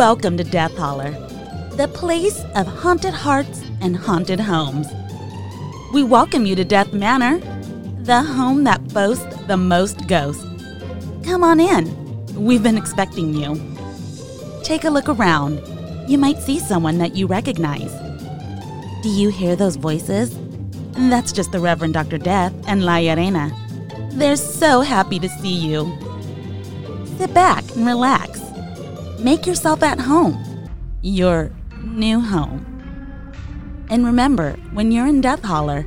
Welcome to Death Holler, the place of haunted hearts and haunted homes. We welcome you to Death Manor, the home that boasts the most ghosts. Come on in. We've been expecting you. Take a look around. You might see someone that you recognize. Do you hear those voices? That's just the Reverend Dr. Death and La Arena. They're so happy to see you. Sit back and relax. Make yourself at home. Your new home. And remember, when you're in Death Holler,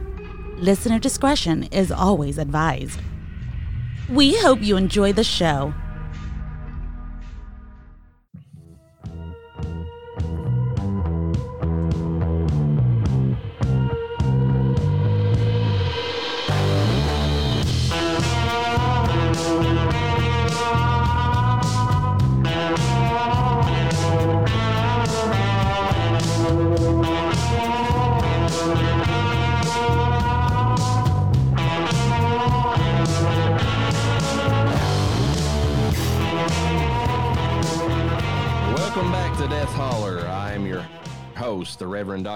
listener discretion is always advised. We hope you enjoy the show.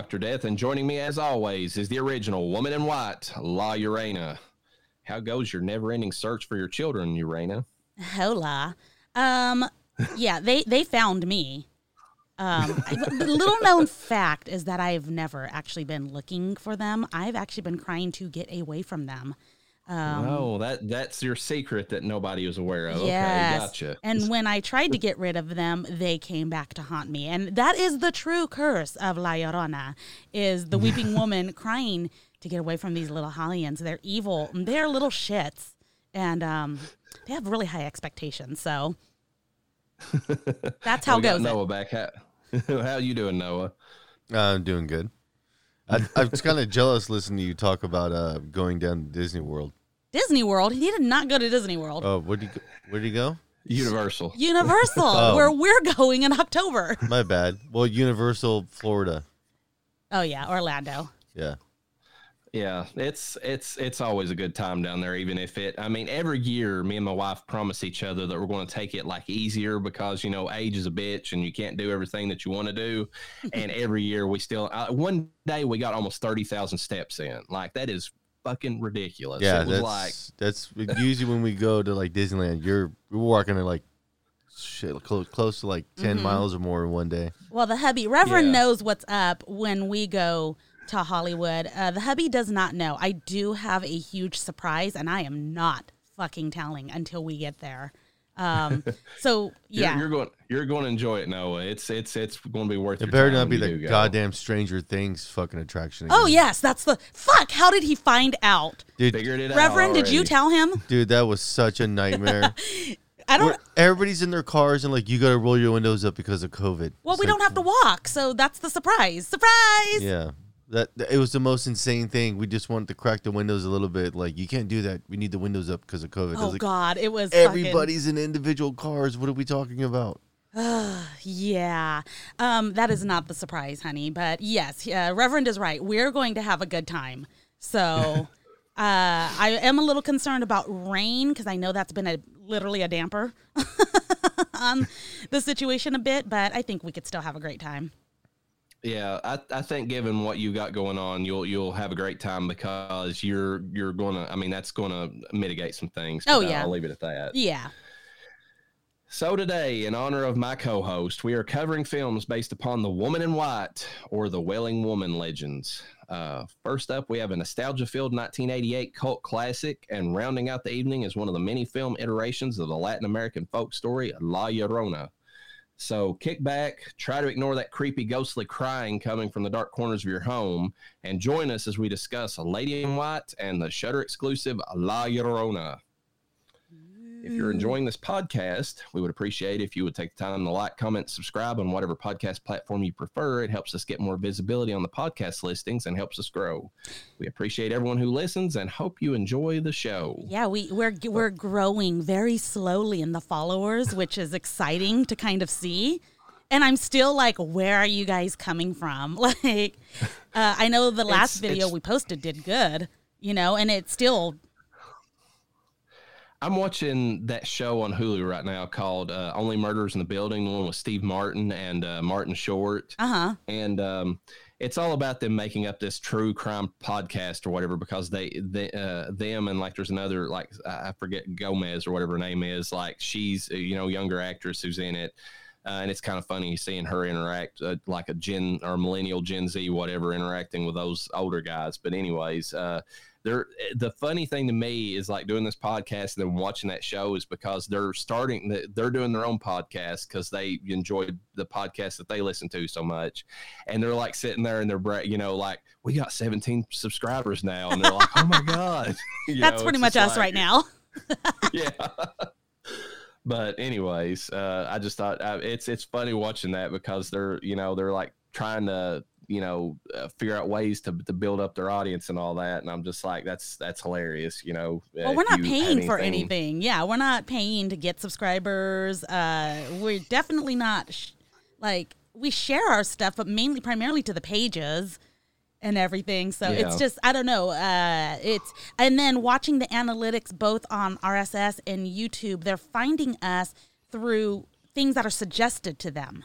Dr. Death, and joining me as always is the original woman in white, La Urana. How goes your never ending search for your children, Urana? Hola. Um, yeah, they they found me. Um, the little known fact is that I've never actually been looking for them. I've actually been trying to get away from them. Um, oh, that that's your secret that nobody was aware of. Yes. Okay, gotcha. And when I tried to get rid of them, they came back to haunt me. And that is the true curse of La Llorona, is the weeping woman crying to get away from these little Hollians. They're evil. and They're little shits. And um, they have really high expectations. So that's how we got goes it. Noah back. How, how you doing, Noah? Uh, I'm doing good. I, I was kind of jealous listening to you talk about uh, going down to Disney World. Disney World. He did not go to Disney World. Oh, where did you go? Where did you go? Universal. Universal, Oh. where we're going in October. My bad. Well, Universal, Florida. Oh yeah, Orlando. Yeah. Yeah, it's it's it's always a good time down there, even if it. I mean, every year, me and my wife promise each other that we're going to take it like easier because you know age is a bitch and you can't do everything that you want to do. and every year we still. Uh, one day we got almost thirty thousand steps in. Like that is fucking ridiculous. Yeah, it was that's like that's usually when we go to like Disneyland. You're we're walking at like shit close close to like 10 Mhm. miles or more in one day. Well, the hubby Reverend Yeah. knows what's up when we go to Hollywood. Uh, the hubby does not know. I do have a huge surprise, and I am not fucking telling until we get there. Um, so you're, yeah, you're going you're going to enjoy it, Noah. It's it's it's going to be worth. It your better time not be the you do go. goddamn Stranger Things fucking attraction. Oh yes, that's the fuck. How did he find out, dude. Figured it out. Reverend? Did you tell him? Dude, that was such a nightmare. I don't. Where everybody's in their cars and like you got to roll your windows up because of COVID. Well, It's we like, don't have to walk, so that's the surprise. Surprise! Yeah. That, that- it was the most insane thing. We just wanted to crack the windows a little bit. Like you can't do that. We need the windows up because of COVID. Oh like, God, it was fucking- everybody's in individual cars. What are we talking about? Yeah, um, that is not the surprise, honey. But yes, uh, Reverend is right. We're going to have a good time. So uh, I am a little concerned about rain because I know that's been a literally a damper on the situation a bit. But I think we could still have a great time. Yeah, I, I think given what you got going on, you'll you'll have a great time because you're you're gonna. I mean, that's gonna mitigate some things. Oh, yeah. I'll leave it at that. Yeah. So today, in honor of my co-host, we are covering films based upon the Woman in White or the Wailing Woman legends. Uh, first up, we have a nostalgia-filled 1988 cult classic, and rounding out the evening is one of the many film iterations of the Latin American folk story La Llorona. So kick back, try to ignore that creepy, ghostly crying coming from the dark corners of your home, and join us as we discuss Lady in White and the Shudder exclusive La Llorona. If you're enjoying this podcast, we would appreciate if you would take the time to like, comment, subscribe on whatever podcast platform you prefer. It helps us get more visibility on the podcast listings and helps us grow. We appreciate everyone who listens and hope you enjoy the show. Yeah, we we're we're growing very slowly in the followers, which is exciting to kind of see. And I'm still like, where are you guys coming from? Like, uh, I know the last It's- video it's- we posted did good, you know, and it's still I'm watching that show on Hulu right now called uh, Only Murders in the Building, the one with Steve Martin and uh, Martin Short. Uh huh. And um, it's all about them making up this true crime podcast or whatever because they, they uh, them and like there's another like I forget Gomez or whatever her name is like she's you know younger actress who's in it. Uh, and it's kind of funny seeing her interact uh, like a Gen or millennial Gen Z, whatever, interacting with those older guys. But anyways, uh, they're the funny thing to me is like doing this podcast and then watching that show is because they're starting they're doing their own podcast because they enjoyed the podcast that they listen to so much. And they're like sitting there and they're you know like we got 17 subscribers now. And they're like oh my god. That's know, pretty much us like, right now. Yeah. But anyways uh, i just thought uh, it's it's funny watching that because they're you know they're like trying to you know uh, figure out ways to, to build up their audience and all that and i'm just like that's that's hilarious you know well we're not paying anything. for anything yeah we're not paying to get subscribers uh we're definitely not sh- like we share our stuff but mainly primarily to the pages and everything so yeah. it's just i don't know uh it's and then watching the analytics both on rss and youtube they're finding us through things that are suggested to them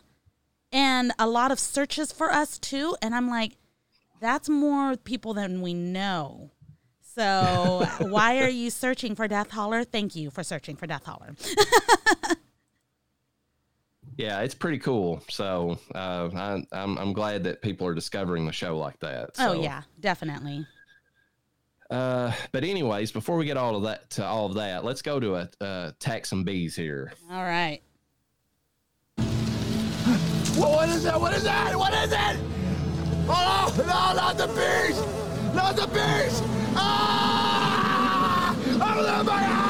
and a lot of searches for us too. And I'm like, that's more people than we know. So why are you searching for Death Holler? Thank you for searching for Death Holler. yeah, it's pretty cool. So uh, I, am I'm, I'm glad that people are discovering the show like that. Oh, so. Oh yeah, definitely. Uh, but anyways, before we get all of that to all of that, let's go to a uh, tax some bees here. All right. What is that? What is that? What is it? Oh, no, not the bees! Not the bees! Ah! Open my eyes!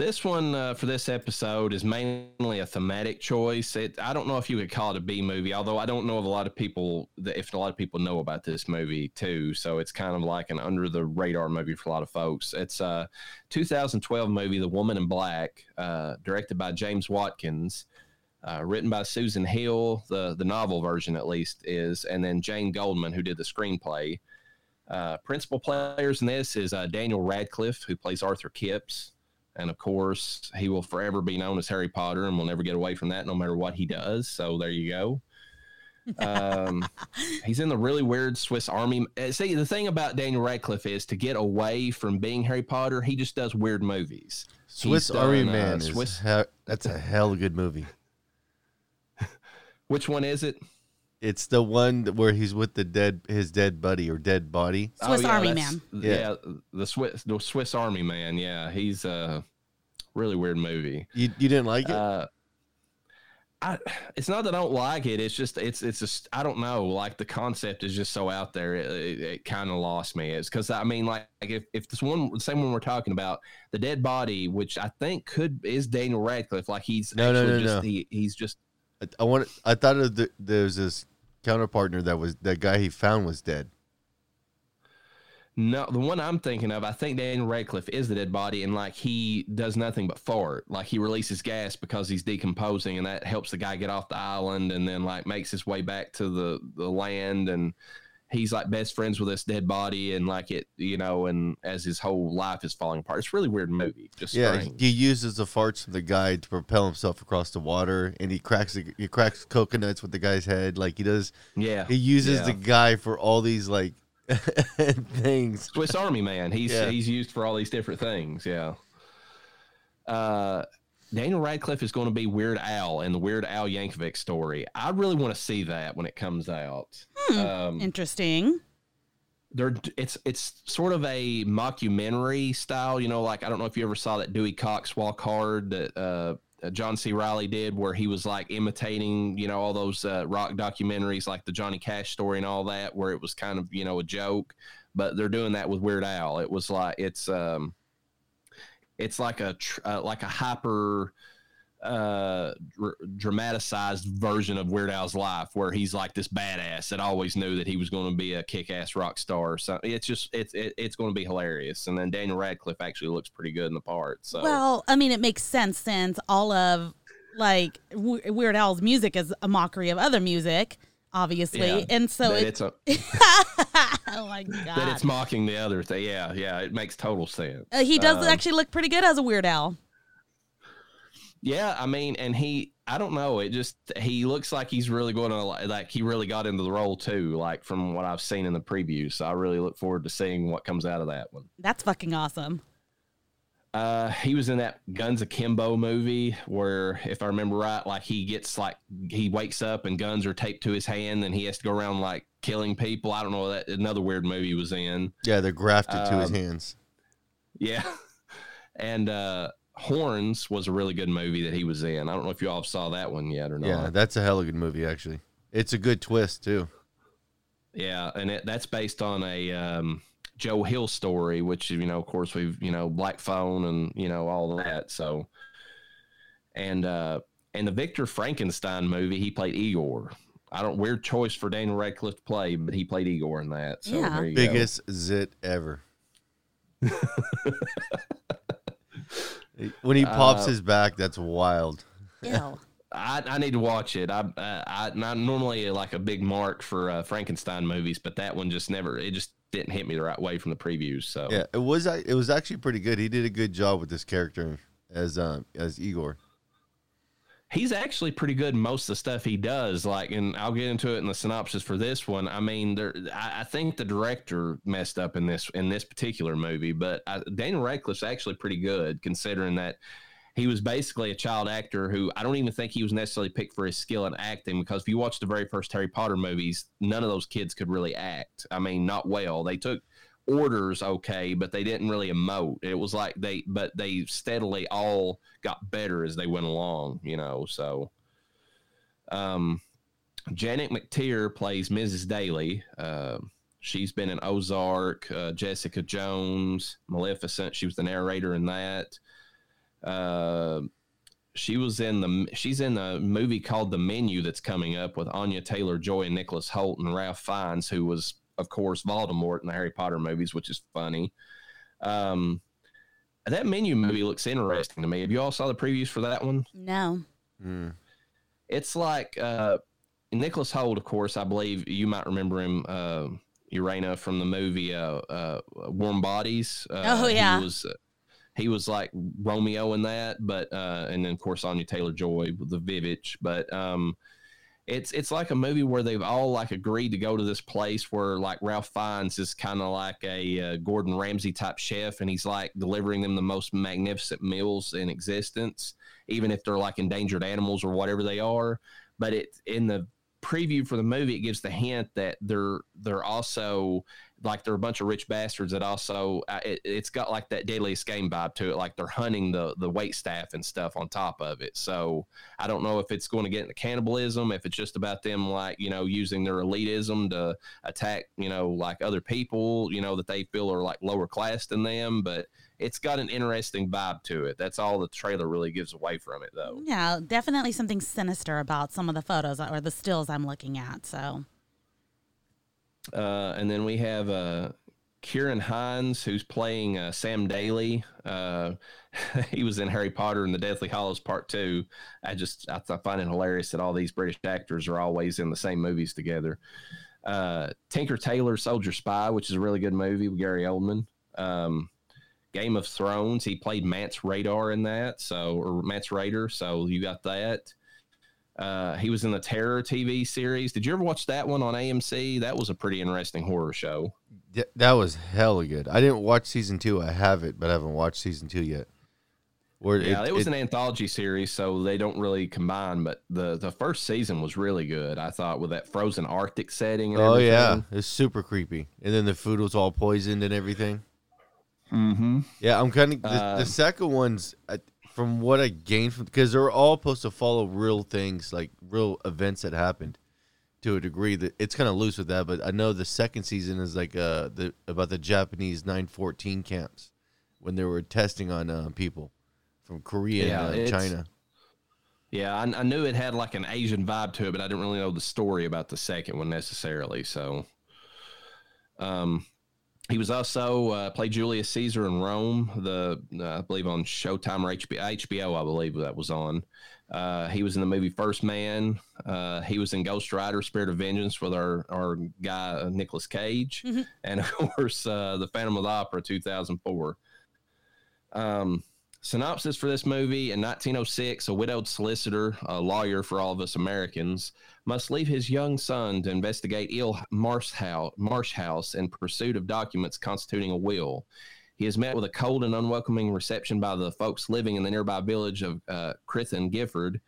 This one uh, for this episode is mainly a thematic choice. It, I don't know if you would call it a B movie, although I don't know of a lot of people if a lot of people know about this movie too. So it's kind of like an under the radar movie for a lot of folks. It's a 2012 movie, The Woman in Black, uh, directed by James Watkins uh, written by Susan Hill, the the novel version at least is, and then Jane Goldman, who did the screenplay. Uh, principal players in this is uh, Daniel Radcliffe, who plays Arthur Kipps, and of course, he will forever be known as Harry Potter, and will never get away from that, no matter what he does. So there you go. um, he's in the really weird Swiss Army. Uh, see, the thing about Daniel Radcliffe is to get away from being Harry Potter, he just does weird movies. Swiss Army uh, Man Swiss, is that's a hell good movie. Which one is it? It's the one where he's with the dead his dead buddy or dead body. Swiss oh, yeah, Army Man. Yeah. yeah, the Swiss the Swiss Army Man. Yeah, he's a really weird movie. You you didn't like it? Uh, I it's not that I don't like it. It's just it's it's just I don't know. Like the concept is just so out there. It, it, it kind of lost me. It's because I mean, like, like if if this one the same one we're talking about, the dead body, which I think could is Daniel Radcliffe. Like he's no no no just, no. He, he's just I, I want. I thought of the, there was this counterpartner that was that guy he found was dead. No, the one I'm thinking of, I think Daniel Radcliffe is the dead body, and like he does nothing but fart. Like he releases gas because he's decomposing, and that helps the guy get off the island, and then like makes his way back to the the land, and he's like best friends with this dead body and like it you know and as his whole life is falling apart. It's really weird movie. Just yeah strange. he uses the farts of the guy to propel himself across the water and he cracks he cracks coconuts with the guy's head like he does. Yeah. He uses yeah. the guy for all these like things. Swiss army man. He's yeah. he's used for all these different things yeah. Uh Daniel Radcliffe is going to be Weird Al in the Weird Al Yankovic story. I really want to see that when it comes out. Hmm, um, interesting. There, it's it's sort of a mockumentary style. You know, like I don't know if you ever saw that Dewey Cox Walk Hard that uh, uh, John C. Reilly did, where he was like imitating, you know, all those uh, rock documentaries, like the Johnny Cash story and all that, where it was kind of you know a joke. But they're doing that with Weird Al. It was like it's um, it's like a uh, like a hyper uh dr- dramatized version of Weird Al's life where he's like this badass that always knew that he was going to be a kick-ass rock star. So it's just it's it, it's going to be hilarious. And then Daniel Radcliffe actually looks pretty good in the part so. Well I mean it makes sense since all of like Weird Al's music is a mockery of other music obviously, Yeah, and so it, it's a, oh my god, that it's mocking the other thing. Yeah, yeah, it makes total sense. Uh, he does Um, actually look pretty good as a Weird Al. Yeah, I mean, and he, I don't know, it just he looks like he's really going to like he really got into the role too, like from what I've seen in the preview. So I really look forward to seeing what comes out of that one. That's fucking awesome. Uh, he was in that Guns Akimbo movie where, if I remember right, like he gets like he wakes up and guns are taped to his hand and he has to go around like killing people. I don't know that another weird movie was in. Yeah, they're grafted to his Um, hands. Yeah, and uh, Horns was a really good movie that he was in. I don't know if you all saw that one yet or not. Yeah, that's a hell of a good movie actually. It's a good twist too. Yeah, and it, that's based on a um, Joe Hill story, which you know, of course, we've you know Black Phone and you know all that. So, and uh, and the Victor Frankenstein movie, he played Igor. I don't weird choice for Daniel Radcliffe to play, but he played Igor in that. So Yeah. there you go. Biggest zit ever. when he pops Uh, his back, that's wild. Ew. I, I need to watch it. I, uh, I not normally like a big mark for uh, Frankenstein movies, but that one just never. It just didn't hit me the right way from the previews. So Yeah, it was it was actually pretty good. He did a good job with this character as um as Igor. he's actually pretty good in most of the stuff he does. Like, and I'll get into it in the synopsis for this one. I mean, there, I, I think the director messed up in this in this particular movie, but I, Daniel Radcliffe's actually pretty good considering that he was basically a child actor who I don't even think he was necessarily picked for his skill in acting because if you watch the very first Harry Potter movies, none of those kids could really act. I mean, not well. They took orders okay, but they didn't really emote. It was like they, but they steadily all got better as they went along, you know. So, um, Janet McTeer plays Mrs. Daly. Uh, she's been in Ozark, uh, Jessica Jones, Maleficent. She was the narrator in that. Uh, she was in the she's in a movie called The Menu that's coming up with Anya Taylor Joy and Nicholas Hoult and Ralph Fiennes, who was of course Voldemort in the Harry Potter movies, which is funny. Um, that Menu movie looks interesting to me. Have you all saw the previews for that one? No. Mm. It's like uh, Nicholas Hoult, of course. I believe you might remember him, uh, Urana, from the movie uh, uh, Warm Bodies. Uh, Oh, yeah. he was, uh, he was like Romeo in that, but uh, and then of course Anya Taylor Joy with the Vivitch. But um, it's it's like a movie where they've all like agreed to go to this place where like Ralph Fiennes is kind of like a uh, Gordon Ramsay type chef, and he's like delivering them the most magnificent meals in existence, even if they're like endangered animals or whatever they are. But it in the preview for the movie, it gives the hint that they're they're also like they're a bunch of rich bastards that also uh, it, it's got like that deadliest game vibe to it like they're hunting the the wait staff and stuff on top of it. So i don't know if it's going to get into cannibalism if it's just about them like you know using their elitism to attack you know like other people you know that they feel are like lower class than them but it's got an interesting vibe to it. That's all the trailer really gives away from it though. Yeah, definitely something sinister about some of the photos or the stills I'm looking at. So, Uh, and then we have uh, Ciarán Hinds, who's playing uh, Sam Daly. Uh, he was in Harry Potter and the Deathly Hallows Part Two. I just I, I find it hilarious that all these British actors are always in the same movies together. Uh, Tinker Tailor Soldier Spy, which is a really good movie with Gary Oldman. Um, Game of Thrones, he played Mance Radar in that, so or Mance Rayder. So you got that. Uh, he was in the Terror TV series. Did you ever watch that one on AMC? That was a pretty interesting horror show. Th- that was hella good. I didn't watch season two. I have it, but I haven't watched season two yet. Where Yeah, it, was an anthology series, so they don't really combine. But the the first season was really good. I thought with that frozen Arctic setting. And oh yeah, it's super creepy. And then the food was all poisoned and everything. Mm-hmm. Yeah, I'm kind of the, Uh, the second one's uh, from what I gained from because they're all supposed to follow real things, like real events that happened to a degree. That it's kind of loose with that, but I know the second season is like uh the about the Japanese 914 camps when they were testing on uh, people from Korea Yeah, and uh, China. Yeah, I, I knew it had like an Asian vibe to it, but I didn't really know the story about the second one necessarily. So, um, he was also uh, played Julius Caesar in Rome, the uh, I believe on Showtime or HBO, HBO, I believe that was on. Uh, he was in the movie First Man. Uh, he was in Ghost Rider: Spirit of Vengeance with our our guy uh, Nicolas Cage, and of course uh, the Phantom of the Opera 2004. Um, synopsis for this movie in 1906 a widowed solicitor a lawyer for all of us americans must leave his young son to investigate Eel Marsh House, in pursuit of documents constituting a will he is met with a cold and unwelcoming reception by the folks living in the nearby village of uh, Crythin Gifford.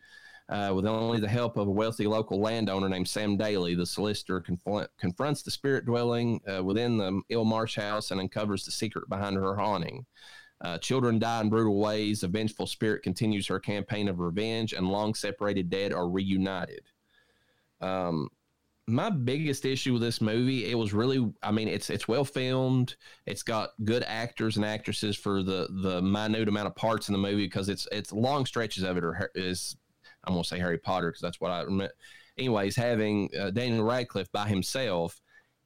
Uh, with only the help of a wealthy local landowner named Sam Daly, the solicitor confl- confronts the spirit dwelling uh, within the Eel Marsh House and uncovers the secret behind her haunting. Uh, children die in brutal ways. A vengeful spirit continues her campaign of revenge, and long separated dead are reunited. Um, my biggest issue with this movie, it was really, I mean, it's it's well filmed. It's got good actors and actresses for the the minute amount of parts in the movie because it's it's long stretches of it are is I'm gonna say Harry Potter because that's what I meant. Anyways, having uh, Daniel Radcliffe by himself,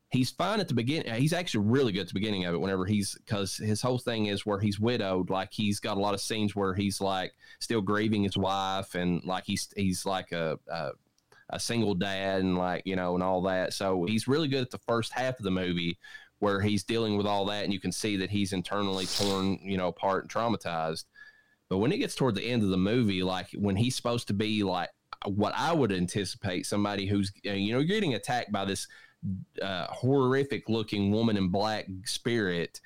he's fine at the beginning. Uh, he's actually really good at the beginning of it. Whenever he's because his whole thing is where he's widowed. Like he's got a lot of scenes where he's like still grieving his wife and like he's he's like a, a a single dad and like you know and all that. So he's really good at the first half of the movie where he's dealing with all that and you can see that he's internally torn you know apart and traumatized. But when it gets toward the end of the movie, like when he's supposed to be like what I would anticipate somebody who's uh, you know getting attacked by this uh, horrific looking woman in black spirit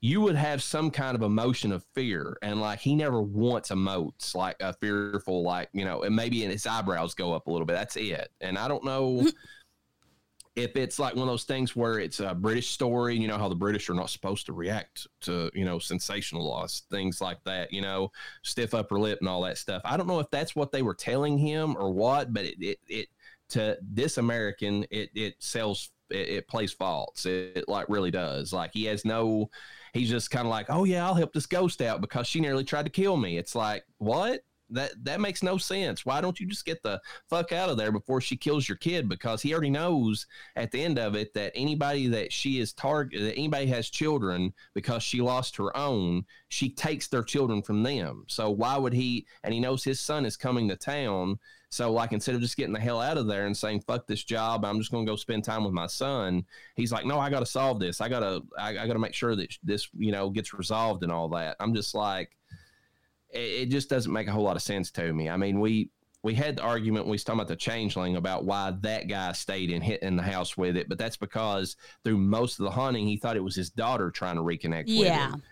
you would have some kind of emotion of fear. And like he never once emotes like a fearful like you know and maybe in his eyebrows go up a little bit. That's it. And i don't know if it's like one of those things where it's a british story and you know how the british are not supposed to react to you know sensationalized things like that you know stiff upper lip and all that stuff. I don't know if that's what they were telling him or what but it it, it to this american it it sells it, it plays false it, it like really does like he has no he's just kind of like, "Oh yeah, I'll help this ghost out because she nearly tried to kill me." It's like, what? That that makes no sense. Why don't you just get the fuck out of there before she kills your kid? Because he already knows at the end of it that anybody that she is target, that anybody has children because she lost her own, she takes their children from them. So why would he? And he knows his son is coming to town. So, like, instead of just getting the hell out of there and saying "fuck this job," I'm just going to go spend time with my son. He's like, "No, I got to solve this. I got to, I, I got to make sure that this, you know, gets resolved and all that." I'm just like, it, it just doesn't make a whole lot of sense to me. I mean, we we had the argument we was talking about the changeling about why that guy stayed in hit in the house with it, but that's because through most of the hunting, he thought it was his daughter trying to reconnect with Yeah. him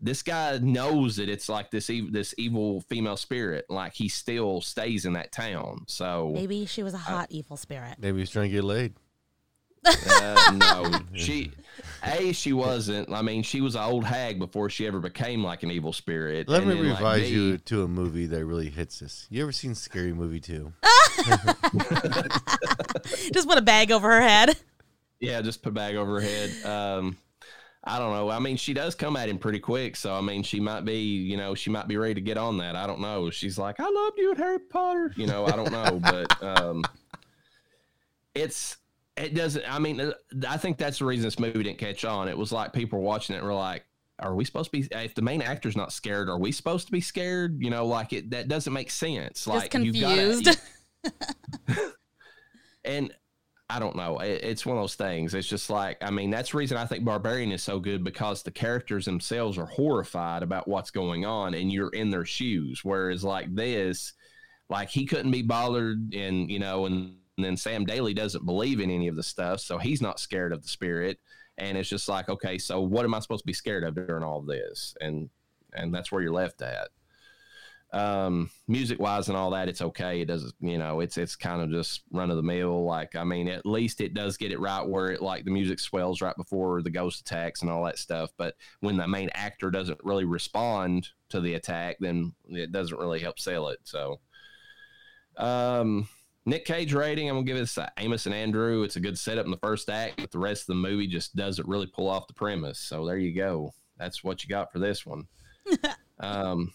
this guy knows that it's like this ev- this evil female spirit. Like he still stays in that town. So Maybe she was a hot, evil spirit. Maybe he's trying to get laid. uh, no, she a she wasn't. I mean, she was an old hag before she ever became like an evil spirit. Let And me then, like, revise me- you to a movie that really hits this. You ever seen Scary Movie 2? Just put a bag over her head. Yeah, just put a bag over her head. Um, I don't know. I mean, she does come at him pretty quick, so I mean, she might be, you know, she might be ready to get on that. I don't know. She's like, I loved you at Harry Potter. You know, I don't know, but um, it's it doesn't. I mean, I think that's the reason this movie didn't catch on. It was like people were watching it were like, "Are we supposed to be? If the main actor's not scared, are we supposed to be scared? You know, like it that doesn't make sense. Like Just you've gotta- confused. and I don't know. It, it's one of those things. It's just like, I mean, that's the reason I think Barbarian is so good because the characters themselves are horrified about what's going on and you're in their shoes. Whereas, like this, like he couldn't be bothered, and, you know, and, and then Sam Daly doesn't believe in any of the stuff. So he's not scared of the spirit. And it's just like, okay, so what am I supposed to be scared of during all of this? And, and that's where you're left at um music wise and all that it's okay it doesn't you know it's it's kind of just run of the mill like i mean at least it does get it right where it like the music swells right before the ghost attacks and all that stuff but when the main actor doesn't really respond to the attack then it doesn't really help sell it so um Nick Cage rating, I'm gonna give this a Amos and Andrew. It's a good setup in the first act, but the rest of the movie just doesn't really pull off the premise. So there you go. That's what you got for this one. um,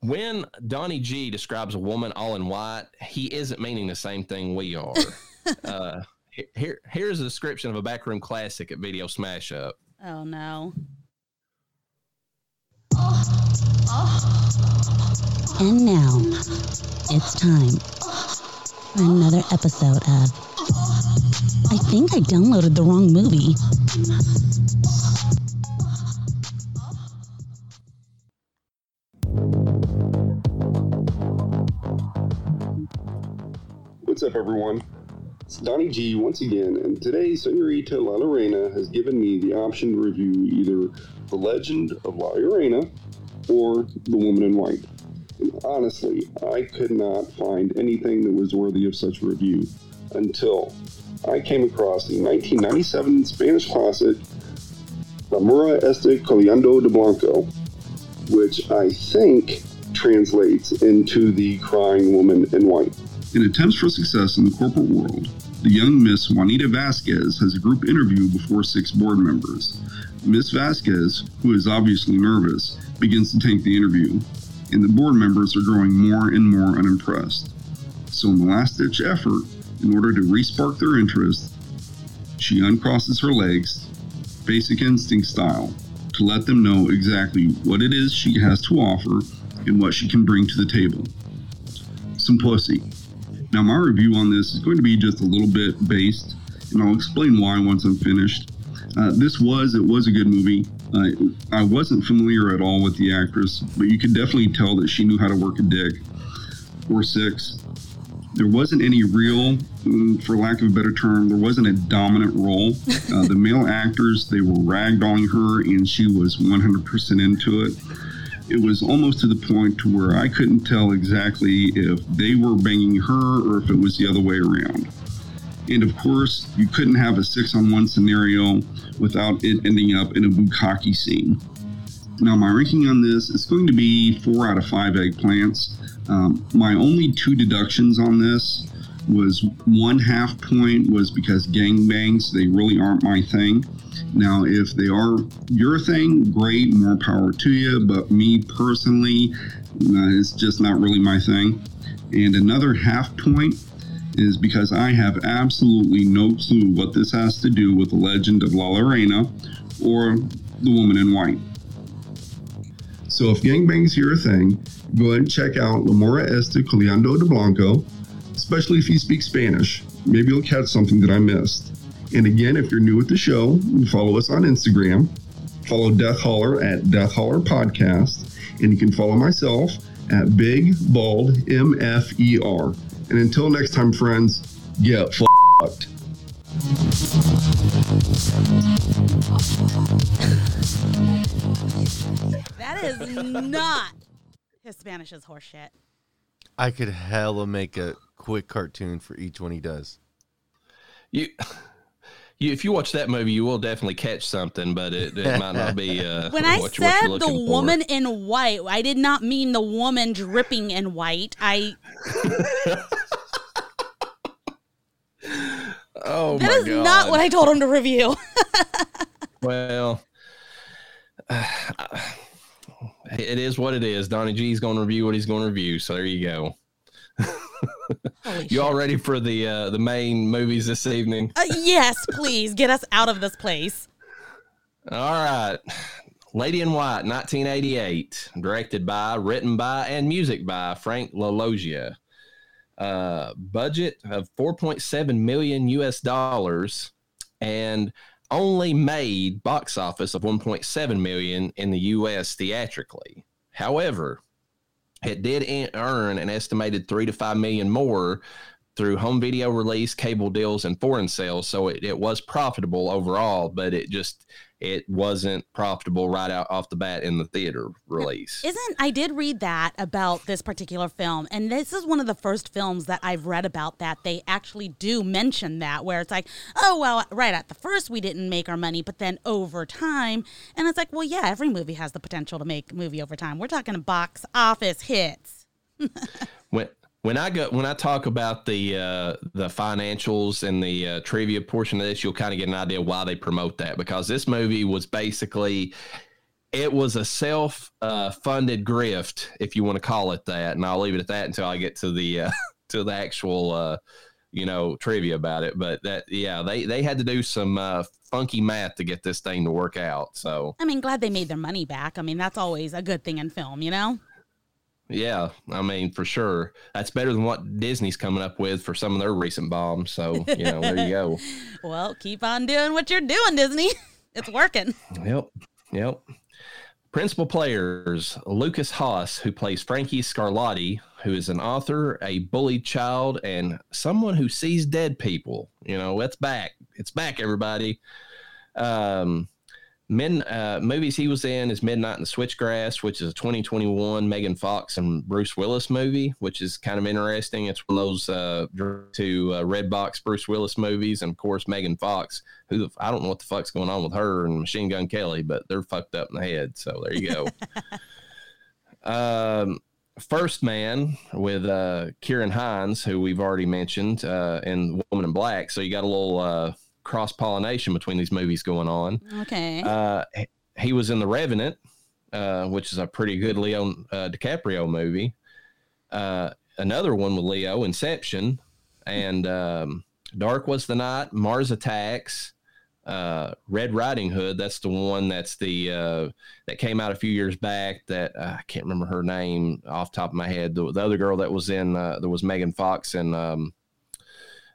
when Donnie G describes a woman all in white, he isn't meaning the same thing we are. uh, here, here's a description of a backroom classic at Video Smash Up. oh no. Oh, And now, it's time for another episode of I think I downloaded the wrong movie. What's up, everyone? It's Donnie G once again, and today Senorita La Lorena has given me the option to review either The Legend of La Lorena or The Woman in White. And honestly, I could not find anything that was worthy of such a review until I came across the 1997 Spanish classic La Mura este Coleando de Blanco, which I think translates into The Crying Woman in White. In attempts for success in the corporate world, the young Miss Juanita Vasquez has a group interview before six board members. Miss Vasquez, who is obviously nervous, begins to take the interview, and the board members are growing more and more unimpressed. So, in the last ditch effort, in order to respark their interest, she uncrosses her legs, basic instinct style, to let them know exactly what it is she has to offer and what she can bring to the table. Some pussy. Now, my review on this is going to be just a little bit based, and I'll explain why once I'm finished. Uh, this was it was a good movie. Uh, I wasn't familiar at all with the actress, but you could definitely tell that she knew how to work a dick. Or six. There wasn't any real, mm, for lack of a better term, there wasn't a dominant role. Uh, the male actors they were ragdolling her, and she was 100% into it it was almost to the point to where I couldn't tell exactly if they were banging her or if it was the other way around. And of course, you couldn't have a six on one scenario without it ending up in a bukkake scene. Now, my ranking on this is going to be four out of five eggplants. Um, my only two deductions on this was one half point was because gangbangs, they really aren't my thing. Now, if they are your thing, great, more power to you. But me personally, uh, it's just not really my thing. And another half point is because I have absolutely no clue what this has to do with the legend of La Lorena or the woman in white. So if gangbang's your thing, go ahead and check out La Mora Este Coleando de Blanco, especially if you speak Spanish. Maybe you'll catch something that I missed. And again, if you're new with the show, follow us on Instagram. Follow Death Holler at Death Holler Podcast. And you can follow myself at Big Bald MFER. And until next time, friends, get fucked. That is not his Spanish is horseshit. I could hella make a quick cartoon for each one he does. You, you, if you watch that movie, you will definitely catch something, but it, it might not be. Uh, When I what, you- what said the for. woman in white, I did not mean the woman dripping in white. I Oh that is god! not what I told him to review. Well, it is what it is. Donnie G is going to review what he's going to review. So there you go. You all ready for the uh, the main movies this evening? Uh, yes, please get us out of this place. All right. Lady in White, 1988, directed by, written by, and music by Frank LaLoggia. Uh, budget of 4.7 million US dollars and only made box office of 1.7 million in the US theatrically. However, it did earn an estimated three to five million more through home video release, cable deals, and foreign sales. So it, it was profitable overall, but it just it wasn't profitable right out off the bat in the theater release. Isn't I did read that about this particular film, and this is one of the first films that I've read about that they actually do mention that, where it's like, oh well, right at the first we didn't make our money, but then over time, and it's like, well, yeah, every movie has the potential to make movie over time. We're talking a box office hits. when when I go when I talk about the uh, the financials and the uh, trivia portion of this, you'll kind of get an idea why they promote that because this movie was basically it was a self uh, funded grift, if you want to call it that, and I'll leave it at that until I get to the uh, to the actual uh, you know trivia about it. But that yeah, they they had to do some uh, funky math to get this thing to work out. So I mean, glad they made their money back. I mean, that's always a good thing in film, you know? Yeah, I mean for sure, that's better than what Disney's coming up with for some of their recent bombs. So you know, there you go. Well, keep on doing what you're doing, Disney. It's working. Yep, yep. Principal players Lukas Haas, who plays Frankie Scarlatti, who is an author, a bullied child, and someone who sees dead people. You know, it's back. It's back, everybody. Um, men uh, movies he was in is Midnight in the Switchgrass, which is a 2021 Megan Fox and Bruce Willis movie, which is kind of interesting. It's one of those uh, to uh, Red Box Bruce Willis movies, and of course Megan Fox, who I don't know what the fuck's going on with her and Machine Gun Kelly, but they're fucked up in the head. So there you go. um, First Man with uh, Ciarán Hinds, who we've already mentioned, uh, and Woman in Black. So you got a little uh, cross pollination between these movies going on. Okay. Uh, he was in The Revenant, uh, which is a pretty good Leo uh, DiCaprio movie. Uh, another one with Leo, Inception, and um, Dark Was the Night, Mars Attacks, uh, Red Riding Hood. That's the one that's the uh, that came out a few years back. That I can't remember her name off the top of my head. The, the other girl that was in uh, there was Megan Fox and um,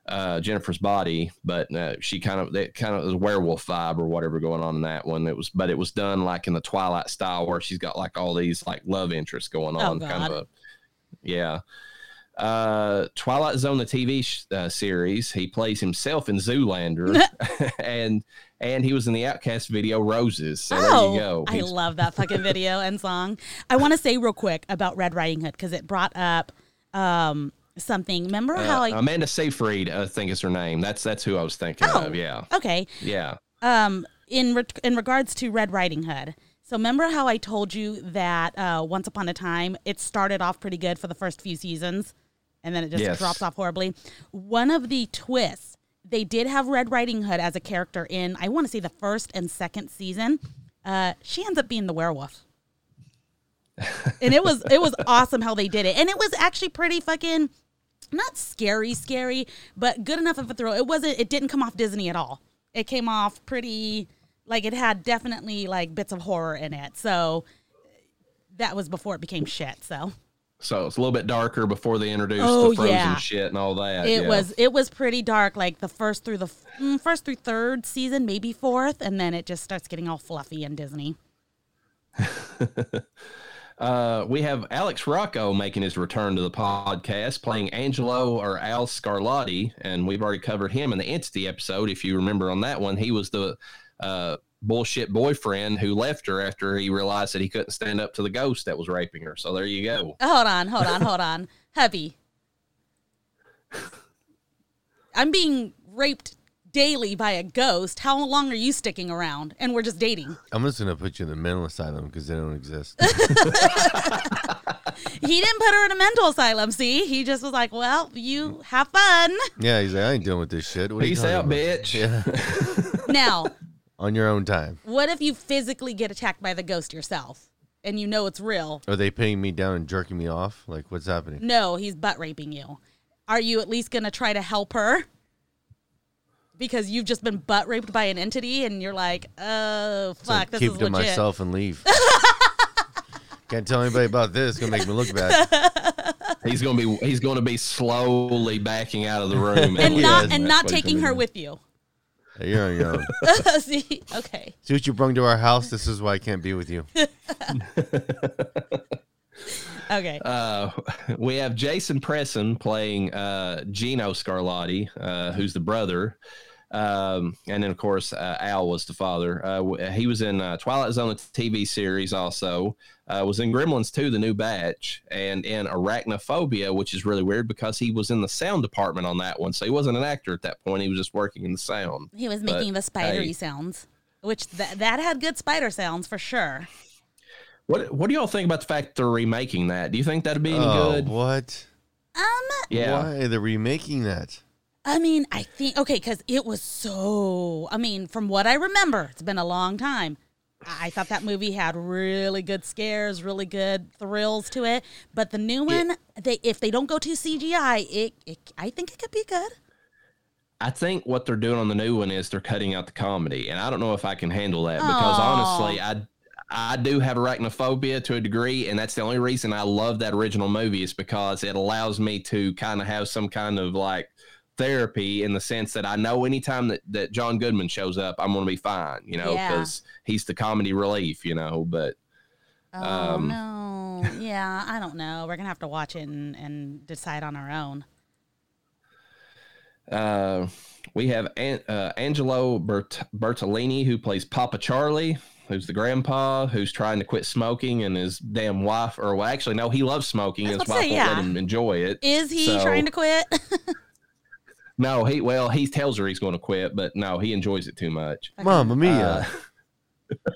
uh, Jennifer's Body, but uh, she kind of that kind of was a werewolf vibe or whatever going on in that one. It was, but it was done like in the Twilight style where she's got like all these like love interests going Oh, on. kind of a yeah. Uh, Twilight Zone, the TV sh- uh, series, he plays himself in Zoolander, and and he was in the OutKast video Roses. So there you go. Oh, I He's- love that fucking video and song. I want to say real quick about Red Riding Hood because it brought up um, something. Remember uh, how I? Amanda Seyfried, I think is her name. That's that's who I was thinking Oh. of. Yeah, okay. yeah. Um, in re- in regards to Red Riding Hood. So remember how I told you that uh, Once Upon a Time it started off pretty good for the first few seasons, and then it just Yes. drops off horribly. One of the twists they did have Red Riding Hood as a character in I want to say the first and second season. Uh, she ends up being the werewolf. and it was it was awesome how they did it, and it was actually pretty fucking not scary, scary, but good enough of a thrill. It wasn't. It didn't come off Disney at all. It came off pretty like it had definitely like bits of horror in it. So that was before it became shit. So So it's a little bit darker before they introduced Oh, the frozen yeah. shit and all that. it yeah. was it was pretty dark. Like the first through the mm, first through third season, maybe fourth, and then it just starts getting all fluffy in Disney. Uh, we have Alex Rocco making his return to the podcast, playing Angelo or Al Scarlatti, and we've already covered him in the Entity episode. If you remember on that one, he was the uh, bullshit boyfriend who left her after he realized that he couldn't stand up to the ghost that was raping her. So there you go. Hold on, hold on, hold on, hubby. I'm being raped daily by a ghost. How long are you sticking around? And we're just dating. I'm just gonna put you in the mental asylum because they don't exist. He didn't put her in a mental asylum. See, he just was like, "Well, you have fun." yeah, he's like, I ain't dealing with this shit. What are you Peace talking out, about?" bitch. Yeah, Now, on your own time. what if you physically get attacked by the ghost yourself, and you know it's real? Are they paying me down and jerking me off? Like, what's happening? No, he's butt raping you. Are you at least gonna try to help her? Because you've just been butt raped by an entity, and you're like, "Oh fuck, so fuck, this keep is it to legit." myself and leave. Can't tell anybody about this. It's gonna make me look bad. He's gonna be he's gonna be slowly backing out of the room and Yeah, not and not taking her with you. Hey, you're on your own. See, okay, See what you brung to our house. This is why I can't be with you. okay. Uh, we have Jason Presson playing uh, Gino Scarlatti, uh, who's the brother. Um, and then, of course, uh, Al was the father. Uh, he was in uh, Twilight Zone, the TV series, also. Uh, was in Gremlins 2, the new batch, and in Arachnophobia, which is really weird because he was in the sound department on that one. So he wasn't an actor at that point. He was just working in the sound. he was but, making the spidery hey. sounds, which th- that had good spider sounds for sure. What What do y'all think about the fact they're remaking that? Do you think that'd be any oh, good? what? Um, Yeah. Why they're remaking that? I mean, I think okay, because it was so. I mean, from what I remember, it's been a long time. I I thought that movie had really good scares, really good thrills to it. But the new one, they if they don't go to CGI, it, it I think it could be good. I think what they're doing on the new one is they're cutting out the comedy, and I don't know if I can handle that because honestly, I I do have arachnophobia to a degree, and that's the only reason I love that original movie is because it allows me to kind of have some kind of like therapy in the sense that I know anytime that, that John Goodman shows up, I'm going to be fine, you know, Yeah. because he's the comedy relief, you know. But Oh Um, no. Yeah, I don't know. We're gonna have to watch it and, and decide on our own. uh, we have An- uh, Angelo Bert- Bertolini, who plays Papa Charlie, who's the grandpa who's trying to quit smoking, and his damn wife, or well, actually, no, he loves smoking. I His wife to won't say, let him enjoy it. Is he So- trying to quit? No, he well, he tells her he's going to quit, but no, he enjoys it too much. Mama mia.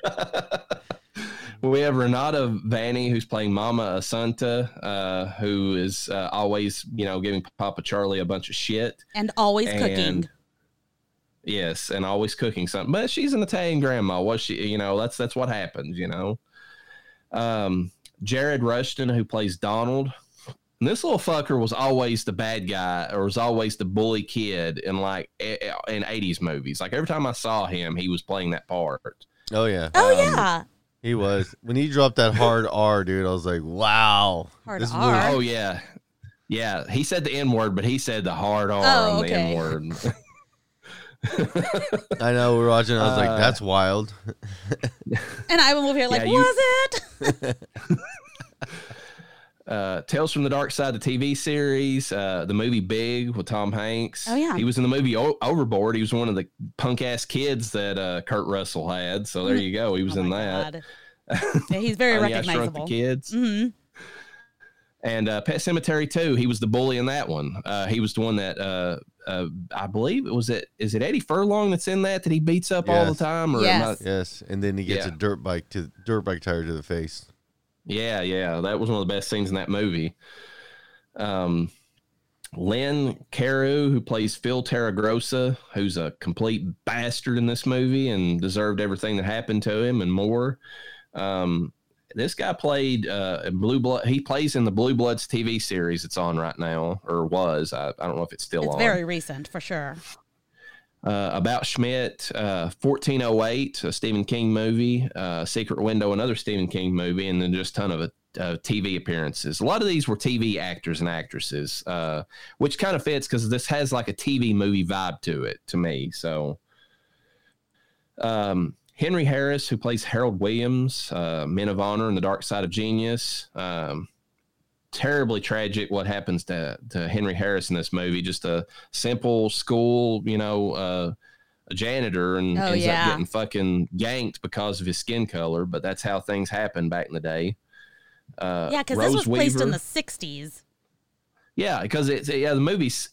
Uh, we have Renata Vanni, who's playing Mama Assunta, uh, who is uh, always, you know, giving Papa Charlie a bunch of shit. and always cooking. And yes, and always cooking something. But she's an Italian grandma. Was she? You know, that's that's what happens. You know. Um, Jared Rushton, who plays Donald. And this little fucker was always the bad guy, or was always the bully kid in like in '80s movies. Like every time I saw him, he was playing that part. oh yeah, oh um, yeah. he was. When he dropped that hard R, dude, I was like, wow. Hard This R. movie- Oh yeah, yeah. He said the N word, but he said the hard R Oh, on the okay. N word. I know we're watching. I was like, Uh, that's wild. And I will over here like, Yeah, you- was it? uh, Tales from the Dark Side, the TV series, uh, the movie Big with Tom Hanks. Oh, yeah. he was in the movie o- Overboard. He was one of the punk ass kids that uh, Kurt Russell had. So there you go. He was Oh in my that. God. Yeah, he's very Honey, I Shrunk the recognizable. Kids. hmm And uh, Pet Sematary Two. He was the bully in that one. Uh, he was the one that uh, uh, I believe it was it. Is it Eddie Furlong that's in that that he beats up all the time? Or Yes. I- Yes, and then he gets Yeah. a dirt bike to dirt bike tire to the face. Yeah, yeah, that was one of the best scenes in that movie. Um, Len Cariou, who plays Phil Terragrossa, who's a complete bastard in this movie and deserved everything that happened to him and more. Um, this guy played uh, in Blue Blood. He plays in the Blue Bloods TV series it's on right now, or was. I, I don't know if it's still It's on. very recent for sure. uh, about Schmidt, uh, 1408, a Stephen King movie, uh, Secret Window, another Stephen King movie, and then just a ton of uh, TV appearances. A lot of these were TV actors and actresses, uh, which kind of fits because this has like a TV movie vibe to it to me. So, um, Henry Harris, who plays Harold Williams, uh, Men of Honor and The Dark Side of Genius. Um, terribly tragic what happens to, to Henry Harris in this movie. Just a simple school, you know, uh, a janitor and Oh, ends yeah. up getting fucking yanked because of his skin color. But that's how things happened back in the day. Uh, Yeah, because this was Rose placed in the '60s. yeah, because it's yeah the movie's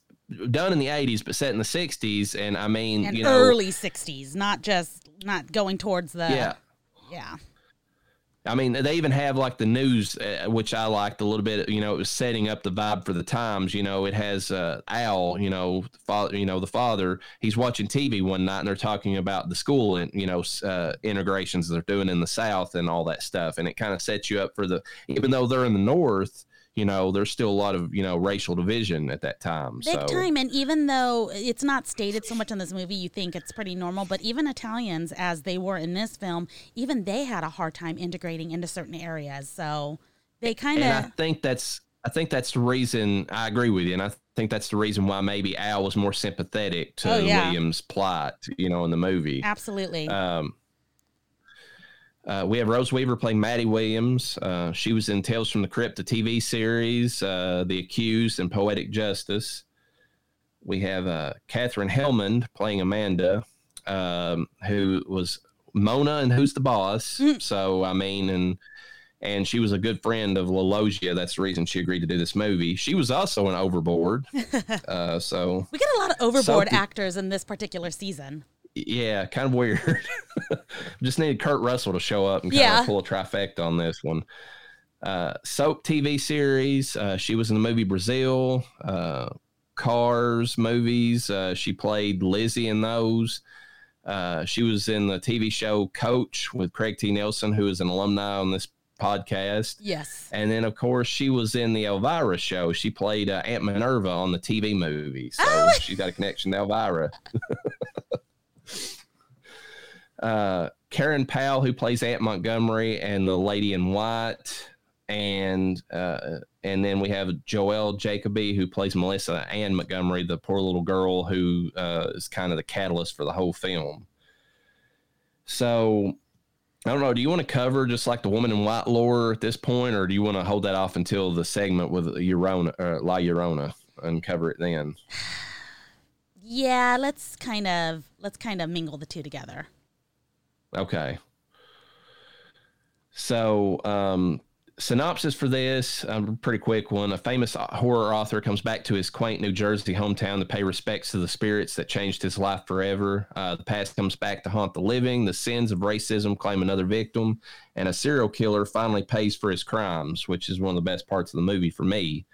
done in the '80s but set in the '60s, and I mean and you know early 60s not just not going towards the yeah. yeah I mean, they even have like the news, uh, which I liked a little bit. You know, it was setting up the vibe for the times. You know, it has uh, Al. You know, the father. You know, the father. He's watching TV one night, and they're talking about the school and you know uh, integrations they're doing in the South and all that stuff. And it kind of sets you up for the. Even though they're in the North, you know, there's still a lot of you know racial division at that time. big so time and even though it's not stated so much in this movie you think it's pretty normal but even italians as they were in this film even they had a hard time integrating into certain areas so they kind and I think that's I think that's the reason I agree with you, and I think that's the reason why maybe Al was more sympathetic to Oh, yeah. Williams' plot, you know, in the movie. absolutely Um, uh, we have Rose Weaver playing Maddie Williams. Uh, she was in Tales from the Crypt, the TV series, uh, The Accused, and Poetic Justice. We have uh, Katherine Helmond playing Amanda, um, who was Mona and Who's the Boss. Mm. So I mean, and and she was a good friend of LaLoggia. That's the reason she agreed to do this movie. She was also in Overboard. uh, so we get a lot of overboard Sophie- actors in this particular season yeah, kind of weird. Just needed Kurt Russell to show up and kind Yeah. of pull a trifecta on this one. Uh, soap TV series. Uh, she was in the movie Brazil, uh, Cars movies. Uh, she played Lizzie in those. Uh, she was in the TV show Coach with Craig T. Nelson, who is an alumni on this podcast. Yes. And then, of course, she was in the Elvira show. She played uh, Aunt Minerva on the TV movie. So Oh. she's got a connection to Elvira. uh, Karen Powell, who plays Aunt Montgomery, and the lady in white. And uh, and then we have Joelle Jacobi, who plays Melissa Ann Montgomery, the poor little girl who uh, is kind of the catalyst for the whole film. So I don't know. Do you want to cover just like the woman in white lore at this point, or do you want to hold that off until the segment with Urona, uh, La Llorona, and cover it then? Yeah, let's kind of let's kind of mingle the two together. Okay. So, um, synopsis for this, um, pretty quick one. A famous horror author comes back to his quaint New Jersey hometown to pay respects to the spirits that changed his life forever. Uh, the past comes back to haunt the living. The sins of racism claim another victim, and a serial killer finally pays for his crimes, which is one of the best parts of the movie for me.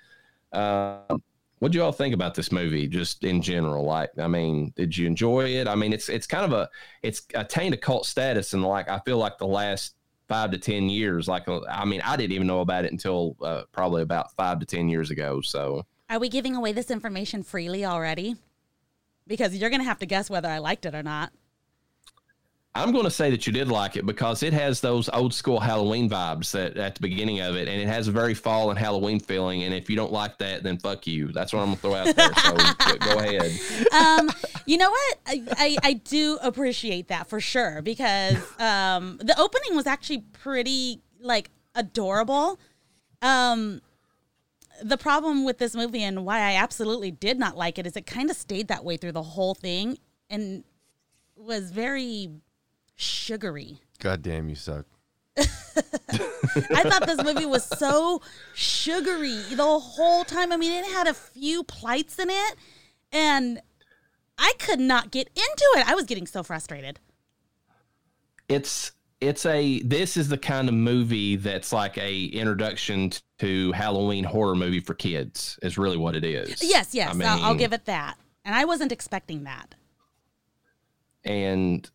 Uh, what do you all think about this movie, just in general? Like, I mean, did you enjoy it? I mean, it's it's kind of a it's attained a cult status, and like I feel like the last five to ten years, like uh, I mean, I didn't even know about it until uh, probably about five to ten years ago. So Are we giving away this information freely already? Because you're to have to guess whether I liked it or not. I'm going to say that you did like it because it has those old school Halloween vibes that at the beginning of it, and it has a very fall and Halloween feeling. And if you don't like that, then fuck you. That's what I'm going to throw out there. So go ahead. um, you know what? I, I, I do appreciate that for sure because um, the opening was actually pretty like adorable. Um, the problem with this movie and why I absolutely did not like it is it kind of stayed that way through the whole thing and was very sugary. God damn, you suck. I thought this movie was so sugary the whole time. I mean, it had a few plights in it, and I could not get into it. I was getting so frustrated. it's it's a this is the kind of movie that's like a introduction to Halloween horror movie for kids is really what it is. Yes, yes, I I'll, I'll give it that. And I wasn't expecting that. and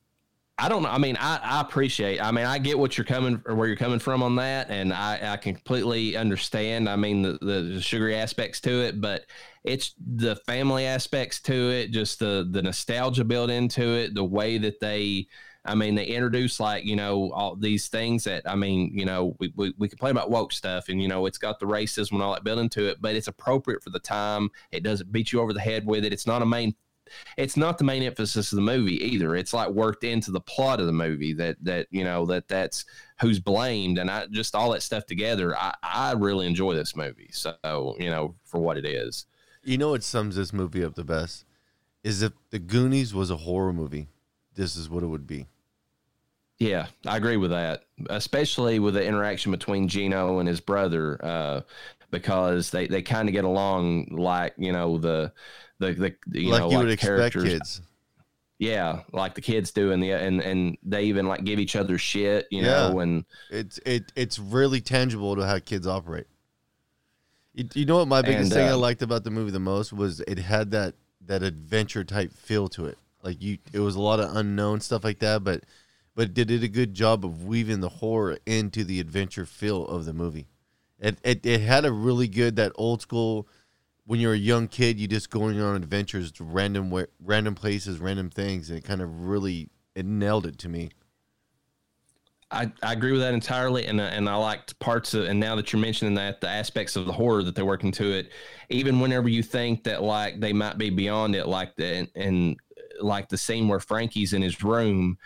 I don't know. I mean, I, I appreciate. I mean, I get what you're coming or where you're coming from on that, and I, I completely understand. I mean, the, the sugary aspects to it, but it's the family aspects to it, just the the nostalgia built into it, the way that they. I mean, they introduce like you know all these things that I mean, you know, we, we, we complain about woke stuff, and you know, it's got the racism and all that built into it, but it's appropriate for the time. It doesn't beat you over the head with it. It's not a main it's not the main emphasis of the movie either. It's like worked into the plot of the movie that that you know that that's who's blamed and I just all that stuff together. I I really enjoy this movie. So you know for what it is. You know what sums this movie up the best? Is if the Goonies was a horror movie, this is what it would be. Yeah, I agree with that, especially with the interaction between Gino and his brother, uh, because they, they kind of get along like you know the the the you like know you like would expect characters. kids. Yeah, like the kids do, and the and and they even like give each other shit, you Yeah. know, and It's it it's really tangible to how kids operate. You, you know what my biggest And, thing I uh, liked about the movie the most was it had that that adventure type feel to it. Like you, it was a lot of unknown stuff like that, but but it did a good job of weaving the horror into the adventure feel of the movie. It it, it had a really good that old school. When you're a young kid, you just going on adventures to random random places, random things, and it kind of really it nailed it to me. I, I agree with that entirely, and uh, and I liked parts of. And now that you're mentioning that, the aspects of the horror that they work into it, even whenever you think that like they might be beyond it, like the and, and like the scene where Frankie's in his room,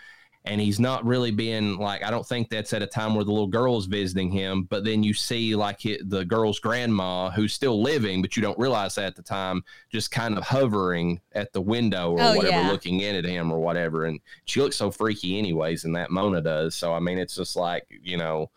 and he's not really being like. I don't think that's at a time where the little girl's visiting him, but then you see like it, the girl's grandma who's still living, but you don't realize that at the time, just kind of hovering at the window or Oh, whatever, yeah. looking in at him or whatever, and she looks so freaky anyways and that mona does so i mean it's just like you know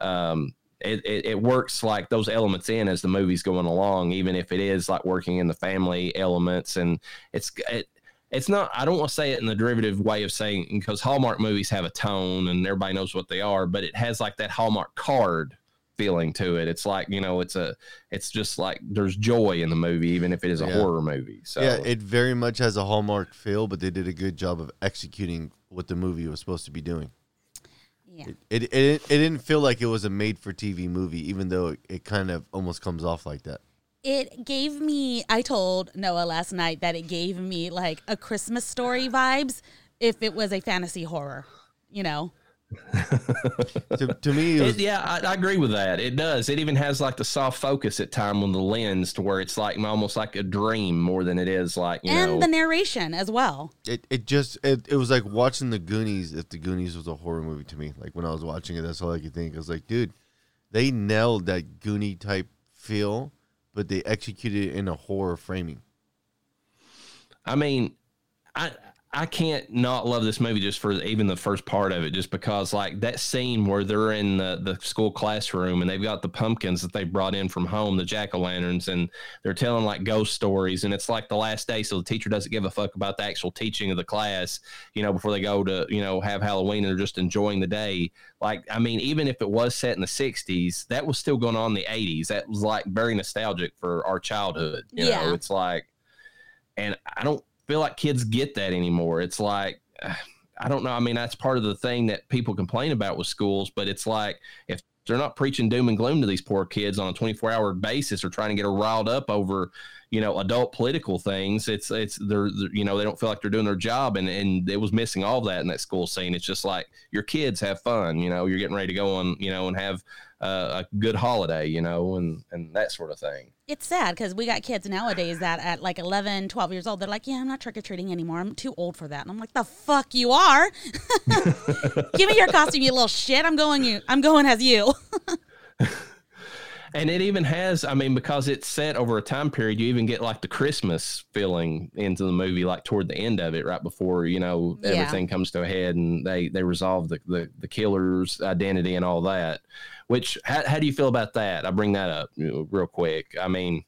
um it, it, it works like those elements in as the movie's going along even if it is like working in the family elements and it's it, it's not i don't want to say it in the derivative way of saying because hallmark movies have a tone and everybody knows what they are but it has like that hallmark card feeling to it it's like you know it's a it's just like there's joy in the movie even if it is a Yeah. horror movie so Yeah, it very much has a hallmark feel, but they did a good job of executing what the movie was supposed to be doing. Yeah. It, it it it didn't feel like it was a made for TV movie, even though it, it kind of almost comes off like that. It gave me, I told Noah last night that it gave me like a Christmas story vibes if it was a fantasy horror, you know? to, to me, it It, yeah, I, I agree with that. It does. It even has like the soft focus at time on the lens to where it's like almost like a dream more than it is like you and know. the narration as well. it, it just it, it was like watching the Goonies if the Goonies was a horror movie to me. Like when I was watching it, that's all I could think. I was like, dude, they nailed that Goonie type feel, but they executed it in a horror framing. I mean, I I can't not love this movie just for even the first part of it, just because like that scene where they're in the, the school classroom and they've got the pumpkins that they brought in from home, the jack o' lanterns, and they're telling like ghost stories, and it's like the last day, so the teacher doesn't give a fuck about the actual teaching of the class, you know, before they go to you know have Halloween and they're just enjoying the day. Like, I mean, even if it was set in the '60s, that was still going on in the '80s. That was like very nostalgic for our childhood. You Yeah. know, it's like and I don't feel like kids get that anymore. It's like I don't know. I mean, that's part of the thing that people complain about with schools, but it's like if they're not preaching doom and gloom to these poor kids on a 24 hour basis or trying to get her riled up over, you know, adult political things, it's, it's, they're, they're, you know, they don't feel like they're doing their job. And, and it was missing all that in that school scene. It's just like your kids have fun, you know, you're getting ready to go on, you know, and have uh, a good holiday, you know, and, and that sort of thing. It's sad because we got kids nowadays that at like 11, 12 years old, they're like, yeah, I'm not trick or treating anymore. I'm too old for that. And I'm like, the fuck you are. Give me your costume, you little shit. I'm going you. I'm going as you. And it even has, I mean, because it's set over a time period, you even get like the Christmas feeling into the movie, like toward the end of it, right before, you know, Yeah. everything comes to a head and they, they resolve the, the, the killer's identity and all that. Which, how, how do you feel about that? I bring that up real quick. I mean,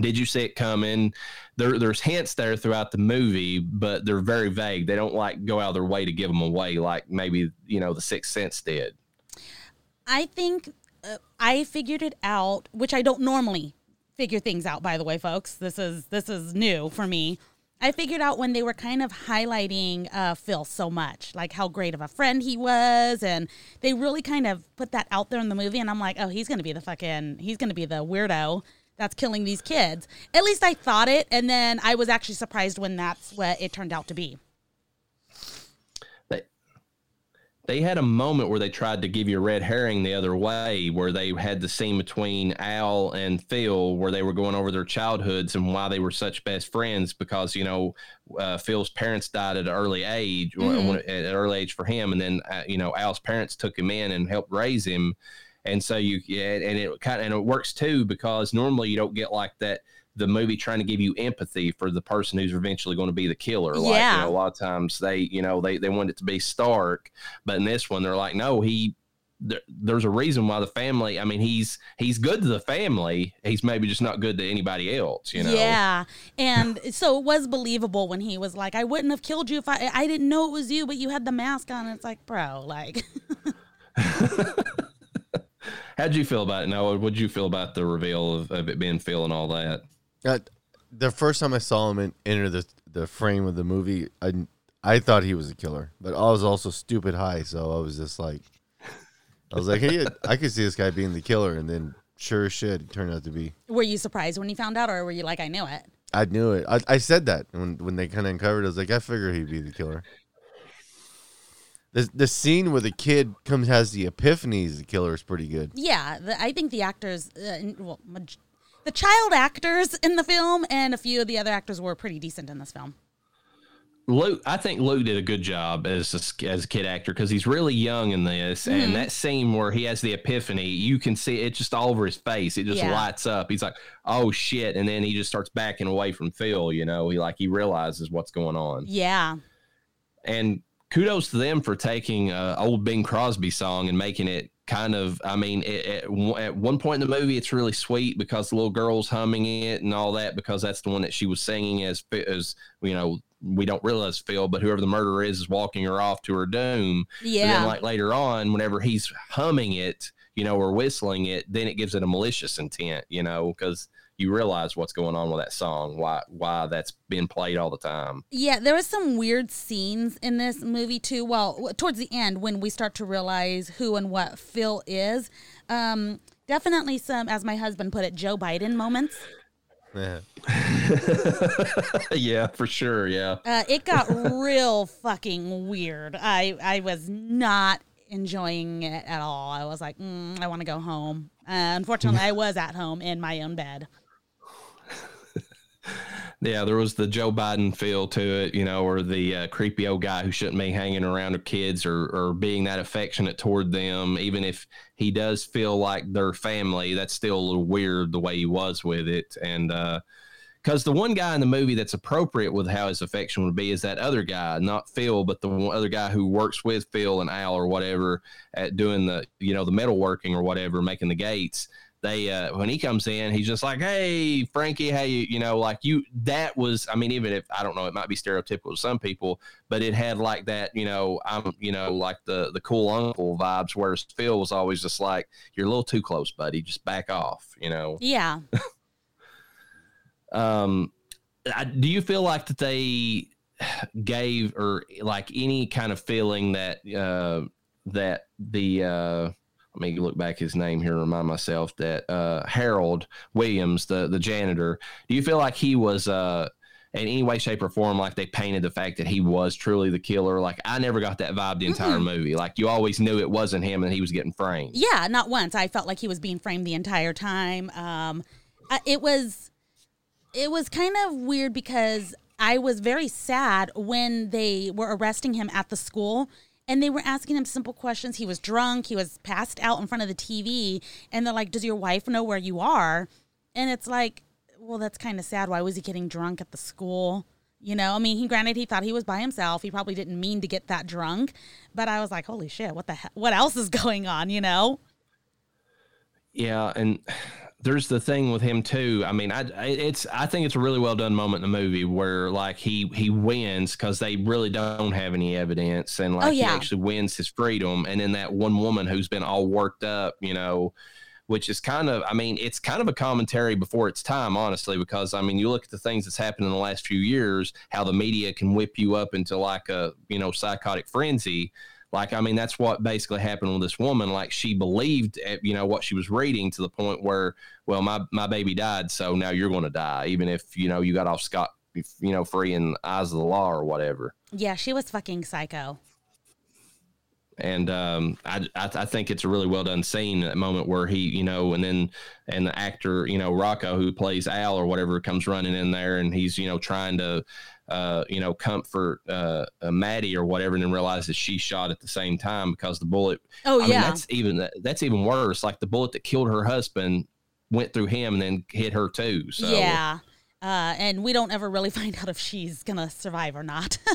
did you see it coming? There, there's hints there throughout the movie, but they're very vague. They don't like go out of their way to give them away, like maybe, you know, the Sixth Sense did. I think uh, I figured it out, which I don't normally figure things out. By the way, folks, this is this is new for me. I figured out when they were kind of highlighting uh, Phil so much, like how great of a friend he was, and they really kind of put that out there in the movie. And I'm like, oh, he's gonna be the fucking, he's gonna be the weirdo that's killing these kids. At least I thought it, and then I was actually surprised when that's what it turned out to be. they they had a moment where they tried to give you a red herring the other way where they had the scene between al and phil where they were going over their childhoods and why they were such best friends because you know uh, phil's parents died at an early age Mhm. when- at an early age for him and then uh, you know al's parents took him in and helped raise him and so you yeah, and it kind of and it works too because normally you don't get like that the movie trying to give you empathy for the person who's eventually going to be the killer like you Yeah. know, a lot of times they you know they they want it to be stark but in this one they're like no he there, there's a reason why the family i mean he's he's good to the family he's maybe just not good to anybody else you know Yeah. And so it was believable when he was like, I wouldn't have killed you if I I didn't know it was you, but you had the mask on. It's like, bro, like how'd you feel about it Now, what'd you feel about the reveal of, of it being phil and all that Uh, the first time I saw him in, enter the the frame of the movie, I I thought he was a killer, but I was also stupid high, so I was just like, I was like, hey, I could see this guy being the killer, and then sure as shit, it turned out to be. were you surprised when you found out or were you like, I knew it? I knew it. I, I said that when when they kind of uncovered. it. I was like, I figured he'd be the killer. The the scene where the kid comes has the epiphany as the killer is pretty good. Yeah, the, I think the actors, uh, well, maj- the child actors in the film and a few of the other actors were pretty decent in this film. Luke, I think Luke did a good job as a, as a kid actor because he's really young in this, Mm-hmm. and that scene where he has the epiphany, you can see it just all over his face. It just Yeah. lights up. He's like, "Oh shit!" and then he just starts backing away from Phil. You know, he like he realizes what's going on, Yeah, and kudos to them for taking uh, old Bing Crosby song and making it kind of. I mean, it, at, one- at one point in the movie, it's really sweet because the little girl's humming it and all that because that's the one that she was singing as as you know. We don't realize Phil, but whoever the murderer is is walking her off to her doom. But then, like later on, whenever he's humming it, you know, or whistling it, then it gives it a malicious intent, you know, because you realize what's going on with that song, why why that's being played all the time. Yeah, there was some weird scenes in this movie too. Well, towards the end when we start to realize who and what Phil is. Um, definitely some, as my husband put it, Joe Biden moments. Yeah. yeah, for sure. Yeah. Uh, it got real fucking weird. I I was not enjoying it at all. I was like, mm, I want to go home. Uh, unfortunately, I was at home in my own bed. Yeah, there was the Joe Biden feel to it, you know, or the uh, creepy old guy who shouldn't be hanging around with kids or, or being that affectionate toward them. Even if he does feel like their family, that's still a little weird the way he was with it. And because the one guy in the movie that's appropriate with how his affection would be is that other guy, not Phil, but the other guy who works with Phil and Al or whatever at doing the, you know, the metalworking or whatever, making the gates they uh when he comes in he's just like hey frankie how you you know like you that was i mean even if i don't know it might be stereotypical to some people but it had like that you know i'm you know like the the cool uncle vibes whereas phil was always just like you're a little too close buddy just back off you know Yeah. um I, do you feel like that they gave or like any kind of feeling that uh that the uh let me look back his name here and remind myself that uh harold williams the the janitor do you feel like he was uh in any way shape or form like they painted the fact that he was truly the killer like i never got that vibe the entire Mm-mm. movie like you always knew it wasn't him and he was getting framed Yeah, not once. I felt like he was being framed the entire time. Um, it was, it was kind of weird because I was very sad when they were arresting him at the school and they were asking him simple questions. He was drunk. He was passed out in front of the TV, and they're like, "Does your wife know where you are?" And it's like, well, that's kind of sad. Why was he getting drunk at the school? You know, I mean, he granted he thought he was by himself. He probably didn't mean to get that drunk, but I was like, holy shit, what the hell? What else is going on? You know? Yeah, and there's the thing with him too. I mean, I it's I think it's a really well done moment in the movie where like he he wins because they really don't have any evidence, and oh, like Oh, yeah. he actually wins his freedom. And then that one woman who's been all worked up, you know, which is kind of I mean, it's kind of a commentary before its time, honestly, because I mean, you look at the things that's happened in the last few years, how the media can whip you up into like a you know psychotic frenzy like i mean that's what basically happened with this woman like she believed at, you know what she was reading to the point where well my my baby died so now you're going to die even if you know you got off scot you know free in the eyes of the law or whatever Yeah, she was fucking psycho. and um, I, I I think it's a really well done scene that moment where he you know and then and the actor you know Rocco who plays Al or whatever comes running in there and he's you know trying to uh, you know comfort uh, uh, Maddie or whatever and then realizes she shot at the same time because the bullet Oh I mean, yeah, that's even that's even worse like the bullet that killed her husband went through him and then hit her too so yeah. Uh, and we don't ever really find out if she's gonna survive or not.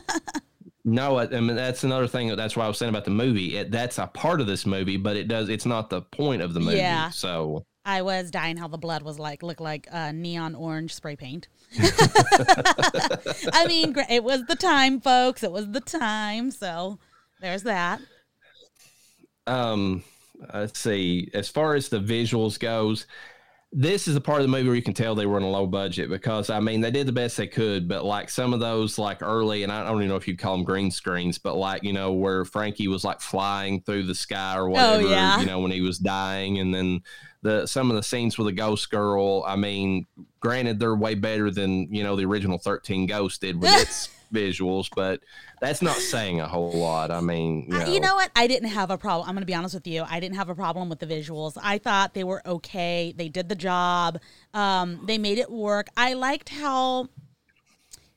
No, I, I mean that's another thing. That's why I was saying about the movie. It, that's a part of this movie, but it does. It's not the point of the movie. Yeah. So I was dying how the blood was like looked like uh, neon orange spray paint. I mean, it was the time, folks. It was the time. So there's that. um let's see as far as the visuals goes this is the part of the movie where you can tell they were on a low budget because i mean they did the best they could but like some of those like early and i don't even know if you'd call them green screens but like you know where frankie was like flying through the sky or whatever yeah. you know when he was dying and then the some of the scenes with the ghost girl i mean granted they're way better than you know the original 13 Ghosts did with its visuals but that's not saying a whole lot i mean you know, You know what? I didn't have a problem. I'm going to be honest with you. I didn't have a problem with the visuals. I thought they were okay. They did the job. Um, they made it work. I liked how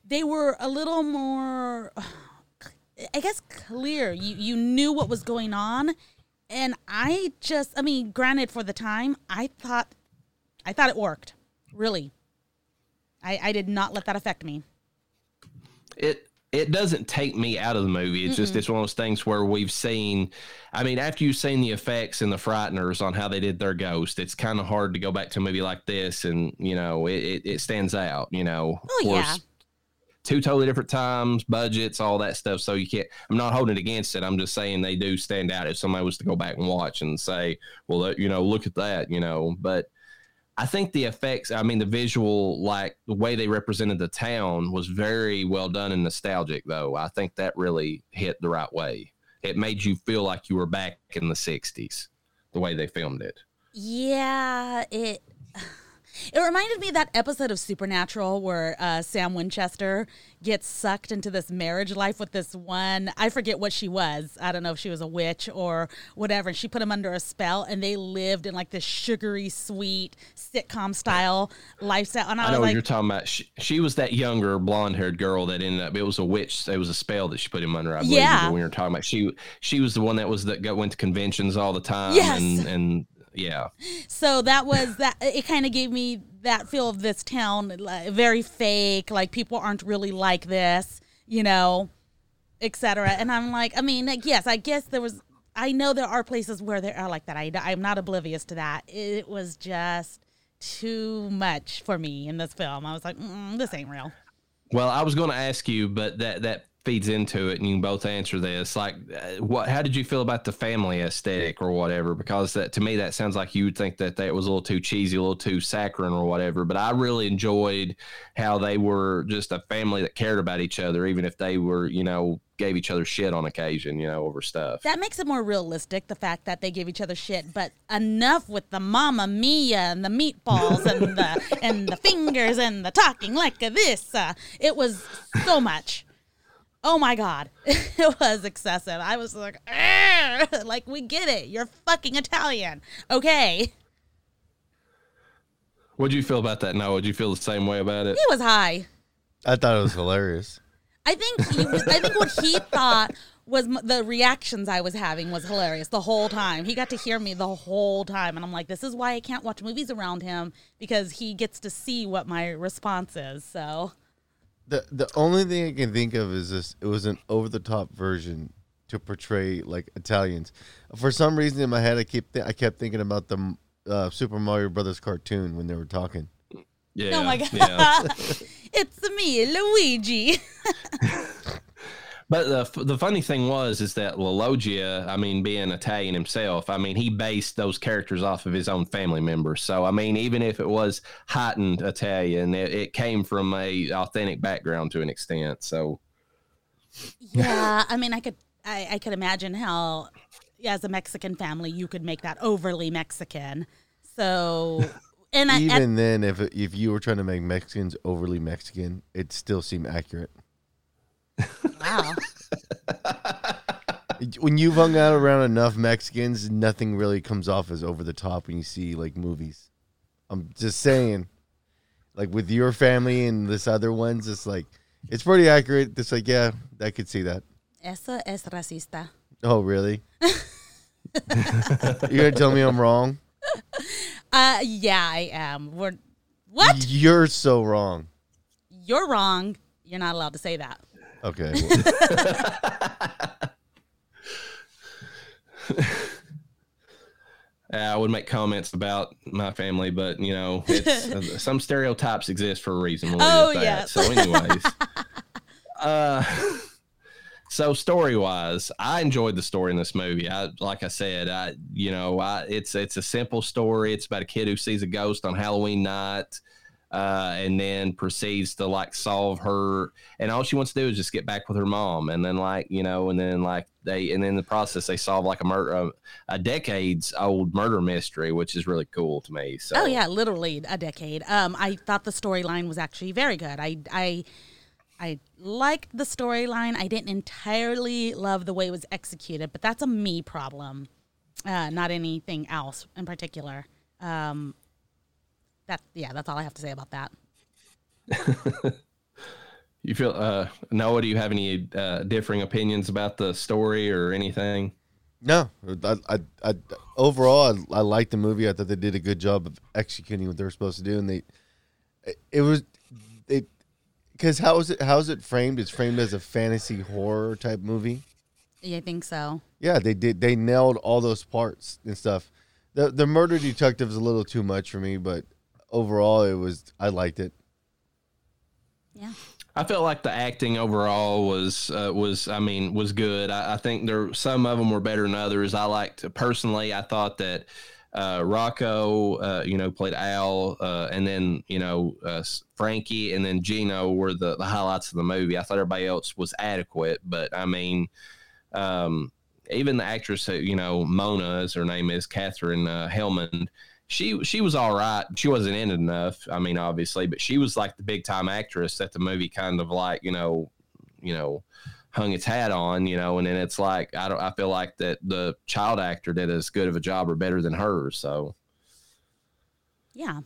they were a little more, I guess, clear. You you knew what was going on, and I just, I mean, granted, for the time, I thought, I thought it worked. Really, I I did not let that affect me. it it doesn't take me out of the movie. It's just it's one of those things where we've seen. I mean, after you've seen the effects and the frighteners on how they did their ghost, it's kind of hard to go back to a movie like this, and you know, it, it, it stands out. You know, Oh, yeah. Two totally different times, budgets, all that stuff. So you can't. I'm not holding it against it. I'm just saying they do stand out. If somebody was to go back and watch and say, well, you know, look at that, you know, but. I think the effects, I mean, the visual, like the way they represented the town was very well done and nostalgic, though. I think that really hit the right way. It made you feel like you were back in the 60s, the way they filmed it. Yeah, it it reminded me of that episode of Supernatural where uh, Sam Winchester gets sucked into this marriage life with this one. I forget what she was. I don't know if she was a witch or whatever. And she put him under a spell, and they lived in like this sugary, sweet sitcom style lifestyle. And I, I know like, you're talking about. She, she was that younger blonde haired girl that ended up. It was a witch. It was a spell that she put him under. I believe. Yeah. what We were talking about. She she was the one that was that got, went to conventions all the time. Yes. And, and yeah. So that was that. It kind of gave me that feel of this town, like, very fake. Like people aren't really like this, you know, etc. And I'm like, I mean, like, yes, I guess there was. I know there are places where there are like that. I, I'm not oblivious to that. It was just too much for me in this film. I was like, mm, this ain't real. Well, I was going to ask you, but that that feeds into it, and you can both answer this. Like, uh, what? How did you feel about the family aesthetic or whatever? Because that to me, that sounds like you would think that that was a little too cheesy, a little too saccharine or whatever. But I really enjoyed how they were just a family that cared about each other, even if they were, you know, gave each other shit on occasion, you know, over stuff. That makes it more realistic, the fact that they give each other shit, but enough with the mama mia and the meatballs and the and the fingers and the talking like this. Uh, it was so much. Oh my god. It was excessive. I was like, "Argh!" like we get it. You're fucking Italian. Okay. What'd you feel about that? No, would you feel the same way about it? He was high. I thought it was hilarious. I think he was, I think what he thought was the reactions I was having was hilarious the whole time. He got to hear me the whole time, and I'm like, this is why I can't watch movies around him because he gets to see what my response is. So The the only thing I can think of is this: it was an over the top version to portray like Italians. For some reason in my head, I keep th- I kept thinking about the uh, Super Mario Brothers cartoon when they were talking. Yeah. oh my god, Yeah. it's me, Luigi. But the the funny thing was is that La Loggia, I mean, being Italian himself, I mean, he based those characters off of his own family members. So I mean, even if it was heightened Italian, it, it came from a authentic background to an extent. So yeah, I mean, I could I, I could imagine how as a Mexican family you could make that overly Mexican. So and I, at- Even then, if if you were trying to make Mexicans overly Mexican, it still seemed accurate. Wow. When you've hung out around enough Mexicans, nothing really comes off as over the top when you see like movies. I'm just saying, like with your family and this other ones, it's like it's pretty accurate. It's like yeah, I could see that. Eso es racista. Oh really? You're gonna tell me I'm wrong? Uh, yeah, I am. We're what? You're so wrong. You're wrong. You're not allowed to say that. Okay. well, I would make comments about my family, but you know, it's, uh, some stereotypes exist for a reason. We'll Oh, it at that. yeah. So, anyways, uh, so story wise, I enjoyed the story in this movie. I, like I said, I, you know, I, it's it's a simple story. It's about a kid who sees a ghost on Halloween night. Uh, and then proceeds to like solve her, and all she wants to do is just get back with her mom, and then like you know, and then like they, and in the process they solve like a murder, a, a decades old murder mystery, which is really cool to me. So Oh yeah, literally a decade. Um, I thought the storyline was actually very good. I I I liked the storyline. I didn't entirely love the way it was executed, but that's a me problem, uh, not anything else in particular. Um, that yeah, that's all I have to say about that. You feel uh Noah, do you have any uh differing opinions about the story or anything? no, I, I, I overall I, I liked the movie. I thought they did a good job of executing what they were supposed to do, and they it, it was it because how is it how is it framed? It's framed as a fantasy horror type movie. Yeah, I think so. Yeah, they did. They nailed all those parts and stuff. The the murder detective is a little too much for me, but overall it was. I liked it. Yeah. I felt like the acting overall was uh, was I mean was good. I, I think there some of them were better than others. I liked personally. I thought that uh, Rocco, uh, you know, played Al, uh, and then you know uh, Frankie, and then Gino were the, the highlights of the movie. I thought everybody else was adequate, but I mean, um, even the actress, who, you know, Mona, as her name is, Katherine uh, Helmond. She she was all right. She wasn't in it enough. I mean, obviously, but she was like the big time actress that the movie kind of like you know, you know, hung its hat on, you know, and then it's like I don't I feel like that the child actor did as good of a job or better than her. So Yeah.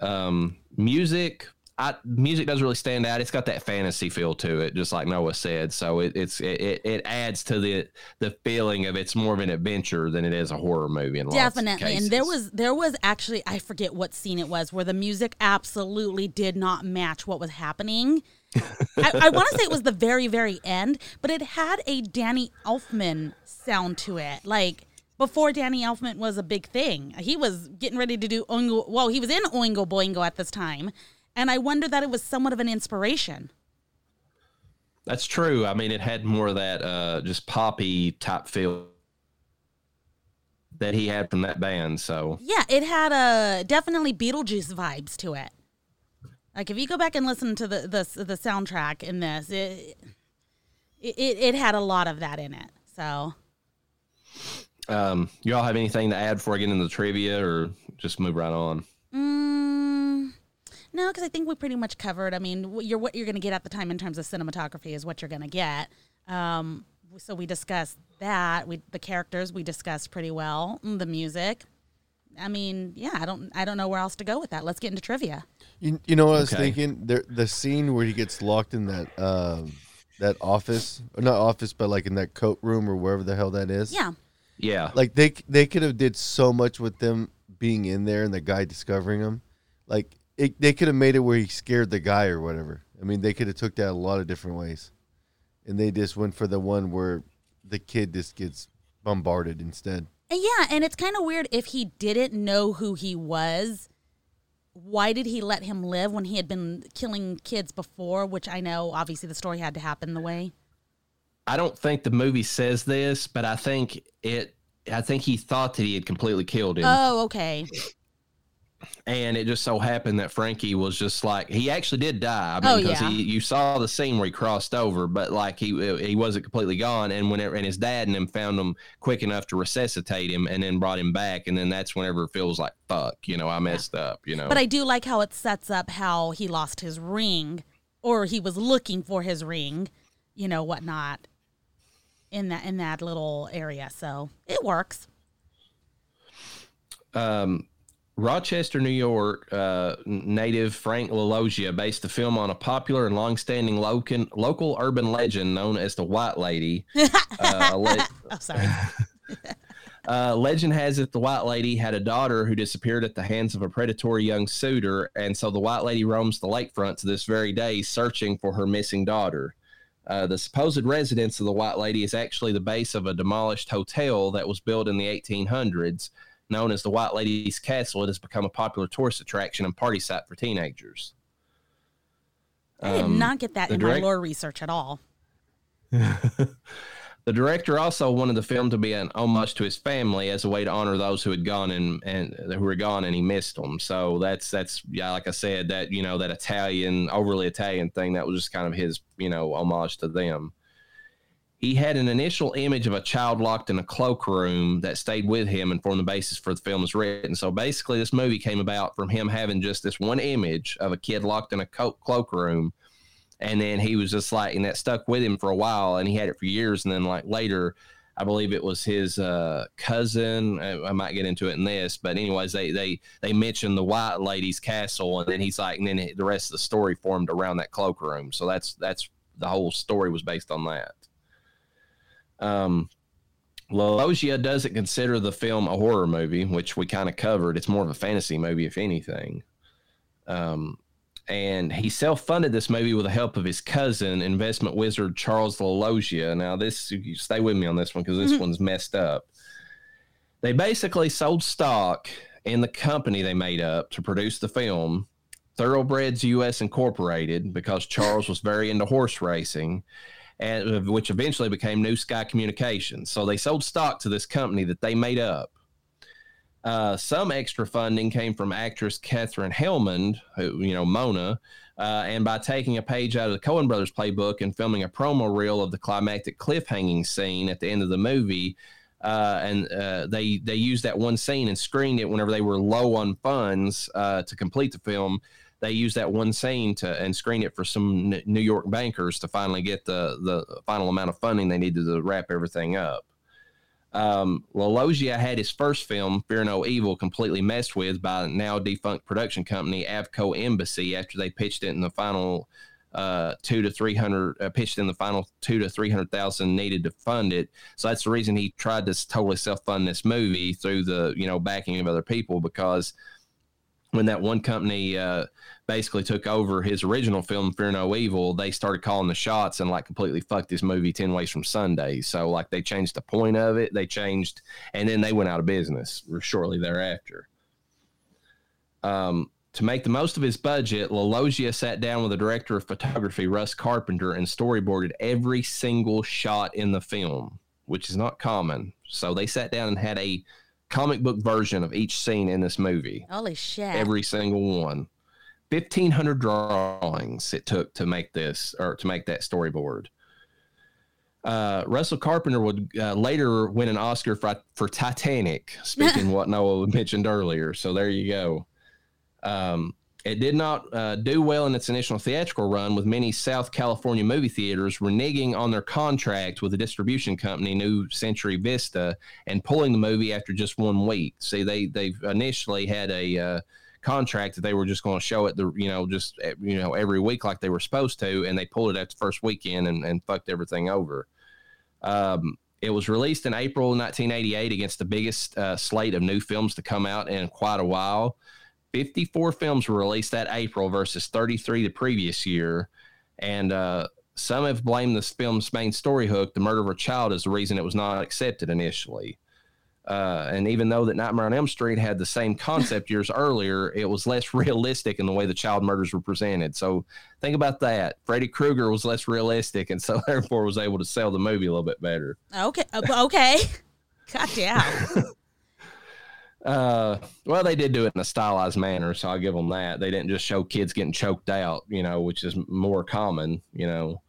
um music I, music doesn't really stand out. It's got that fantasy feel to it, just like Noah said. So it, it's it, it adds to the the feeling of it's more of an adventure than it is a horror movie. In Definitely. And there was there was actually I forget what scene it was where the music absolutely did not match what was happening. I, I want to say it was the very, very end, but it had a Danny Elfman sound to it. Like before Danny Elfman was a big thing. He was getting ready to do Oingo well, he was in Oingo Boingo at this time. And I wonder that it was somewhat of an inspiration. That's true. I mean, it had more of that uh, just poppy type feel that he had from that band. So Yeah, it had a definitely Beetlejuice vibes to it. Like if you go back and listen to the the, the soundtrack in this, it, it it had a lot of that in it. So Um, you all have anything to add before I get into the trivia, or just move right on? mm, no, because I think we pretty much covered. I mean, what you're what you're going to get at the time in terms of cinematography is what you're going to get. Um, so we discussed that. We the characters we discussed pretty well. Mm, The music. I mean, yeah, I don't I don't know where else to go with that. Let's get into trivia. You, you know what I was Okay. thinking? There, the scene where he gets locked in that um, that office, or not office, but like in that coat room or wherever the hell that is. Yeah. Yeah, Like they they could have did so much with them being in there and the guy discovering them. Like it, they could have made it where he scared the guy or whatever. I mean, they could have took that a lot of different ways, and they just went for the one where the kid just gets bombarded instead. Yeah, and it's kind of weird if he didn't know who he was. Why did he let him live when he had been killing kids before? Which I know, obviously, the story had to happen the way. I don't think the movie says this, but I think it. I think he thought that he had completely killed him, Oh, okay. And it just so happened that Frankie was just like he actually did die. I mean, Oh, because yeah. he you saw the scene where he crossed over, but like he he wasn't completely gone. And whenever and his dad and him found him quick enough to resuscitate him, and then brought him back, and then that's whenever it feels like fuck, you know, I messed up, you know. But I do like how it sets up how he lost his ring, or he was looking for his ring, you know, whatnot, in that in that little area. So it works. um, Rochester, New York, uh, native Frank LaLoggia based the film on a popular and longstanding local, local urban legend known as the White Lady. Uh, le- Oh, sorry. uh, legend has it the White Lady had a daughter who disappeared at the hands of a predatory young suitor, and so the White Lady roams the lakefront to this very day, searching for her missing daughter. Uh, the supposed residence of the White Lady is actually the base of a demolished hotel that was built in the 1800s, known as the White Lady's Castle. It has become a popular tourist attraction and party site for teenagers. I did Um, not get that in direct- my lore research at all. The director also wanted the film to be an homage to his family as a way to honor those who had gone and, and who were gone and he missed them. So that's that's yeah, like I said, that you know that Italian overly Italian thing that was just kind of his you know homage to them. He had an initial image of a child locked in a cloakroom that stayed with him and formed the basis for the film was written. So basically, this movie came about from him having just this one image of a kid locked in a co- cloakroom and then he was just like and that stuck with him for a while and he had it for years. And then like later i believe it was his uh, cousin I, I might get into it in this but anyways they they they mentioned the white lady's castle and then he's like and then the rest of the story formed around that cloakroom so that's that's the whole story was based on that um Loggia doesn't consider the film a horror movie, which we kind of covered. It's more of a fantasy movie, if anything. Um, and he self-funded this movie with the help of his cousin, investment wizard Charles LaLoggia. Now, this stay with me on this one because this one's messed up. They basically sold stock in the company they made up to produce the film, Thoroughbreds US Incorporated, because Charles was very into horse racing, and which eventually became New Sky Communications. So they sold stock to this company that they made up. Uh, some extra funding came from actress Katherine Helmond, who, you know, Mona, uh, and by taking a page out of the Coen Brothers playbook and filming a promo reel of the climactic cliffhanging scene at the end of the movie. Uh, and uh, they they used that one scene and screened it whenever they were low on funds uh, to complete the film. They used that one scene to and screen it for some New York bankers to finally get the the final amount of funding they needed to wrap everything up. Um, LaLoggia had his first film, Fear No Evil, completely messed with by now defunct production company Avco Embassy after they pitched it in the final uh, two to three hundred, uh, pitched in the final two to three hundred thousand needed to fund it. So that's the reason he tried to totally self fund this movie through the you know backing of other people because when that one company uh, basically took over his original film Fear No Evil, they started calling the shots and like completely fucked this movie ten ways from Sunday. So like they changed the point of it, they changed, and then they went out of business shortly thereafter. Um, to make the most of his budget, LaLoggia sat down with the director of photography, Russ Carpenter, and storyboarded every single shot in the film, which is not common. So they sat down and had a comic book version of each scene in this movie. Holy shit. Every single one. 1500 drawings it took to make this or to make that storyboard. Uh, Russell Carpenter would uh, later win an Oscar for, for Titanic, speaking what Noah mentioned earlier. So there you go. Um, it did not uh, do well in its initial theatrical run, with many South California movie theaters reneging on their contract with the distribution company New Century Vista and pulling the movie after just one week. See, they they initially had a uh, contract that they were just going to show it the you know just you know every week like they were supposed to, and they pulled it at the first weekend and, and fucked everything over. Um, it was released in April 1988 against the biggest uh, slate of new films to come out in quite a while. 54 films were released that April versus 33 the previous year. And uh, some have blamed this film's main story hook, the murder of a child, as the reason it was not accepted initially. Uh, and even though that Nightmare on Elm Street had the same concept years earlier, it was less realistic in the way the child murders were presented. So think about that. Freddy Krueger was less realistic, and so therefore was able to sell the movie a little bit better. Okay. uh, Okay. God damn. Uh, well, they did do it in a stylized manner, so I'll give them that. They didn't just show kids getting choked out, you know, which is more common, you know.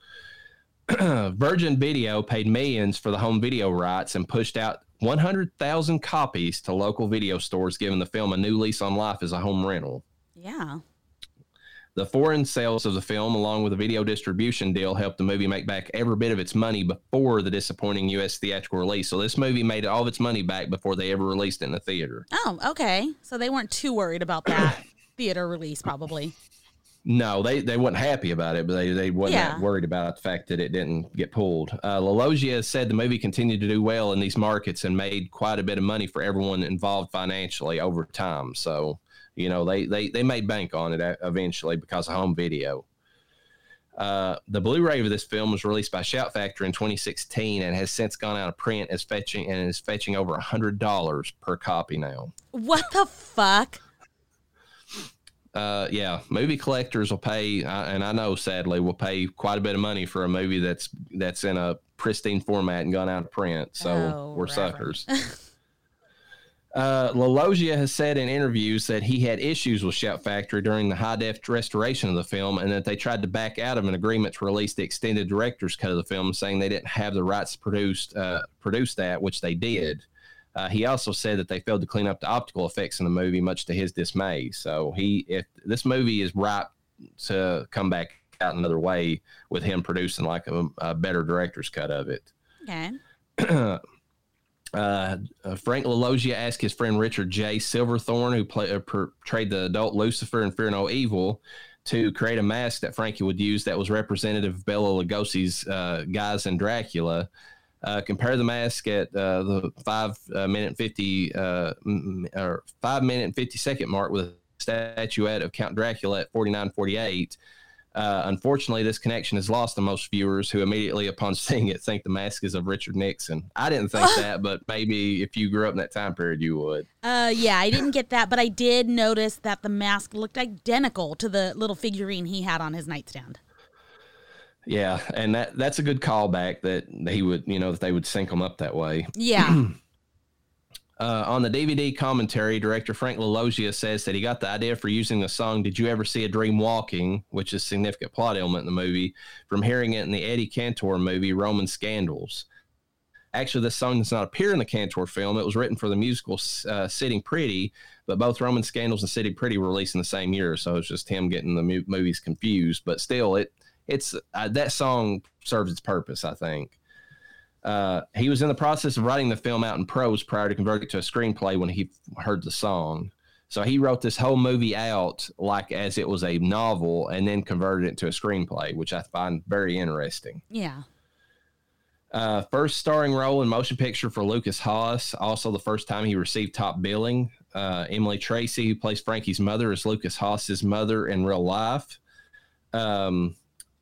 Virgin Video paid millions for the home video rights and pushed out 100,000 copies to local video stores, giving the film a new lease on life as a home rental. Yeah. The foreign sales of the film, along with a video distribution deal, helped the movie make back every bit of its money before the disappointing U.S. theatrical release. So this movie made all of its money back before they ever released it in the theater. Oh, okay. So they weren't too worried about that theater release, probably. No, they, they weren't happy about it, but they, they wasn't Yeah. worried about the fact that it didn't get pulled. Uh, said the movie continued to do well in these markets and made quite a bit of money for everyone involved financially over time. So, you know, they, they, they made bank on it uh, eventually because of home video. Uh, the Blu-ray of this film was released by Shout Factory in 2016 and has since gone out of print as fetching and is fetching over a hundred dollars per copy now. What the fuck? uh, yeah, movie collectors will pay, uh, and I know sadly will pay quite a bit of money for a movie that's that's in a pristine format and gone out of print. So Oh, we're Reverend. suckers. uh, has said in interviews that he had issues with Shout Factory during the high def restoration of the film, and that they tried to back out of an agreement to release the extended director's cut of the film, saying they didn't have the rights to produce uh, produce that, which they did. Uh, he also said that they failed to clean up the optical effects in the movie, much to his dismay. So he, if this movie is ripe to come back out another way with him producing like a, a better director's cut of it. Okay. Uh, uh, Frank LaLoggia asked his friend Richard J. Silverthorne, who play, uh, portrayed the adult Lucifer in Fear No Evil, to create a mask that Frankie would use that was representative of Bela Lugosi's uh, guise in Dracula. Uh, compare the mask at uh, the five minute fifty m- or five minute and fifty second mark with a statuette of Count Dracula at forty nine forty eight. Uh, unfortunately, this connection is lost on most viewers who immediately upon seeing it think the mask is of Richard Nixon. I didn't think that, but maybe if you grew up in that time period, you would. Uh, yeah, I didn't get that, but I did notice that the mask looked identical to the little figurine he had on his nightstand. Yeah, and that that's a good callback that he would, you know, that they would sync them up that way. Yeah. Uh, on the DVD commentary, director Frank LaLoggia says that he got the idea for using the song "Did You Ever See a Dream Walking," which is a significant plot element in the movie, from hearing it in the Eddie Cantor movie Roman Scandals. Actually, this song does not appear in the Cantor film. It was written for the musical uh, Sitting Pretty, but both Roman Scandals and Sitting Pretty were released in the same year, so it's just him getting the movies confused. But still, it it's uh, that song serves its purpose, I think. Uh, he was in the process of writing the film out in prose prior to converting it to a screenplay when he heard the song. So he wrote this whole movie out like as it was a novel and then converted it to a screenplay, which I find very interesting. Yeah. Uh, first starring role in motion picture for Lukas Haas. Also, the first time he received top billing. Uh, Emily Tracy, who plays Frankie's mother, is Lukas Haas's mother in real life. Um,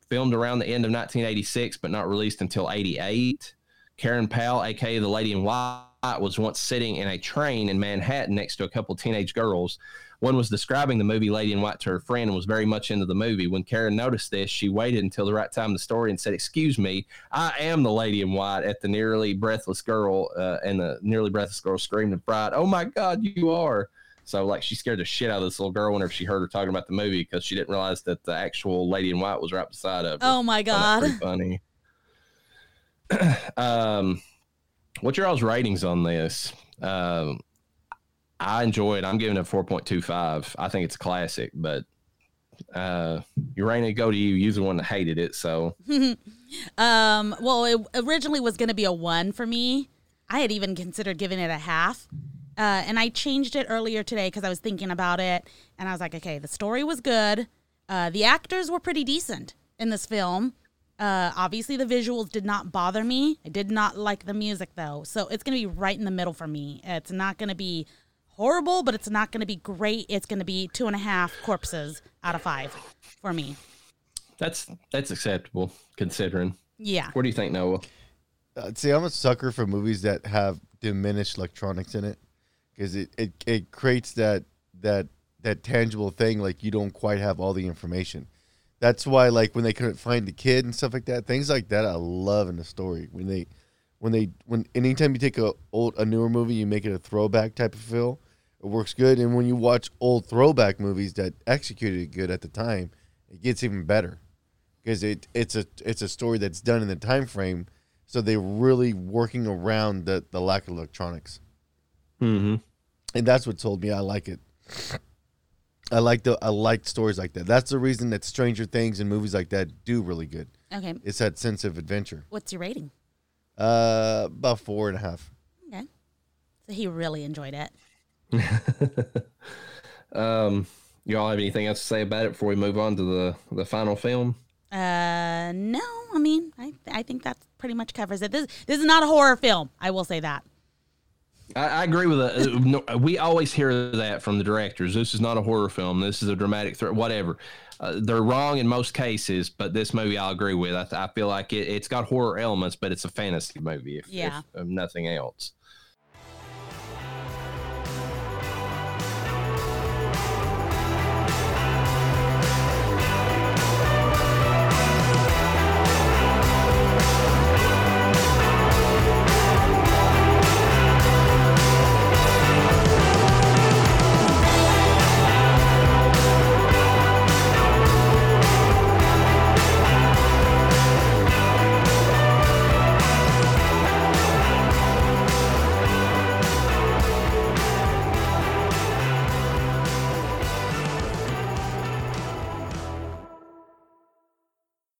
filmed around the end of 1986, but not released until 88. Karen Powell, aka the Lady in White, was once sitting in a train in Manhattan next to a couple teenage girls. One was describing the movie Lady in White to her friend and was very much into the movie. When Karen noticed this, she waited until the right time in the story and said, "Excuse me, I am the Lady in White." At the nearly breathless girl, uh, and the nearly breathless girl screamed in fright, "Oh my God, you are!" So like she scared the shit out of this little girl whenever she heard her talking about the movie because she didn't realize that the actual Lady in White was right beside her. Oh my I found that god. pretty funny. um, what's your all's ratings on this? Um, I enjoy it. I'm giving it 4.25. I think it's a classic, but uh, Urania, go to you. You're the one that hated it, so um, well, it originally was going to be a one for me. I had even considered giving it a half. Uh, and I changed it earlier today because I was thinking about it. And I was like, okay, the story was good. Uh, the actors were pretty decent in this film. Uh, obviously, the visuals did not bother me. I did not like the music, though. So it's going to be right in the middle for me. It's not going to be horrible, but it's not going to be great. It's going to be two and a half corpses out of five for me. that's that's acceptable considering. Yeah. What do you think, Noah? Uh, see, I'm a sucker for movies that have diminished electronics in it because it, it, it creates that that that tangible thing like you don't quite have all the information. That's why like when they couldn't find the kid and stuff like that, things like that I love in the story. When they when they when anytime you take a old a newer movie, you make it a throwback type of feel, it works good. And when you watch old throwback movies that executed it good at the time, it gets even better because it it's a it's a story that's done in the time frame so they're really working around the, the lack of electronics Mm-hmm. and that's what told me i like it i like the i like stories like that that's the reason that stranger things and movies like that do really good Okay. it's that sense of adventure What's your rating? uh about four and a half Okay. So he really enjoyed it. Um, you all have anything else to say about it before we move on to the the final film? Uh, no, I mean, I I think that pretty much covers it. This this is not a horror film. I will say that. I, I agree with that. Uh, we always hear that from the directors. This is not a horror film. This is a dramatic threat. Whatever. Uh, they're wrong in most cases, but this movie I'll agree with. I, I feel like it, it's got horror elements, but it's a fantasy movie. If, Yeah. if, if nothing else.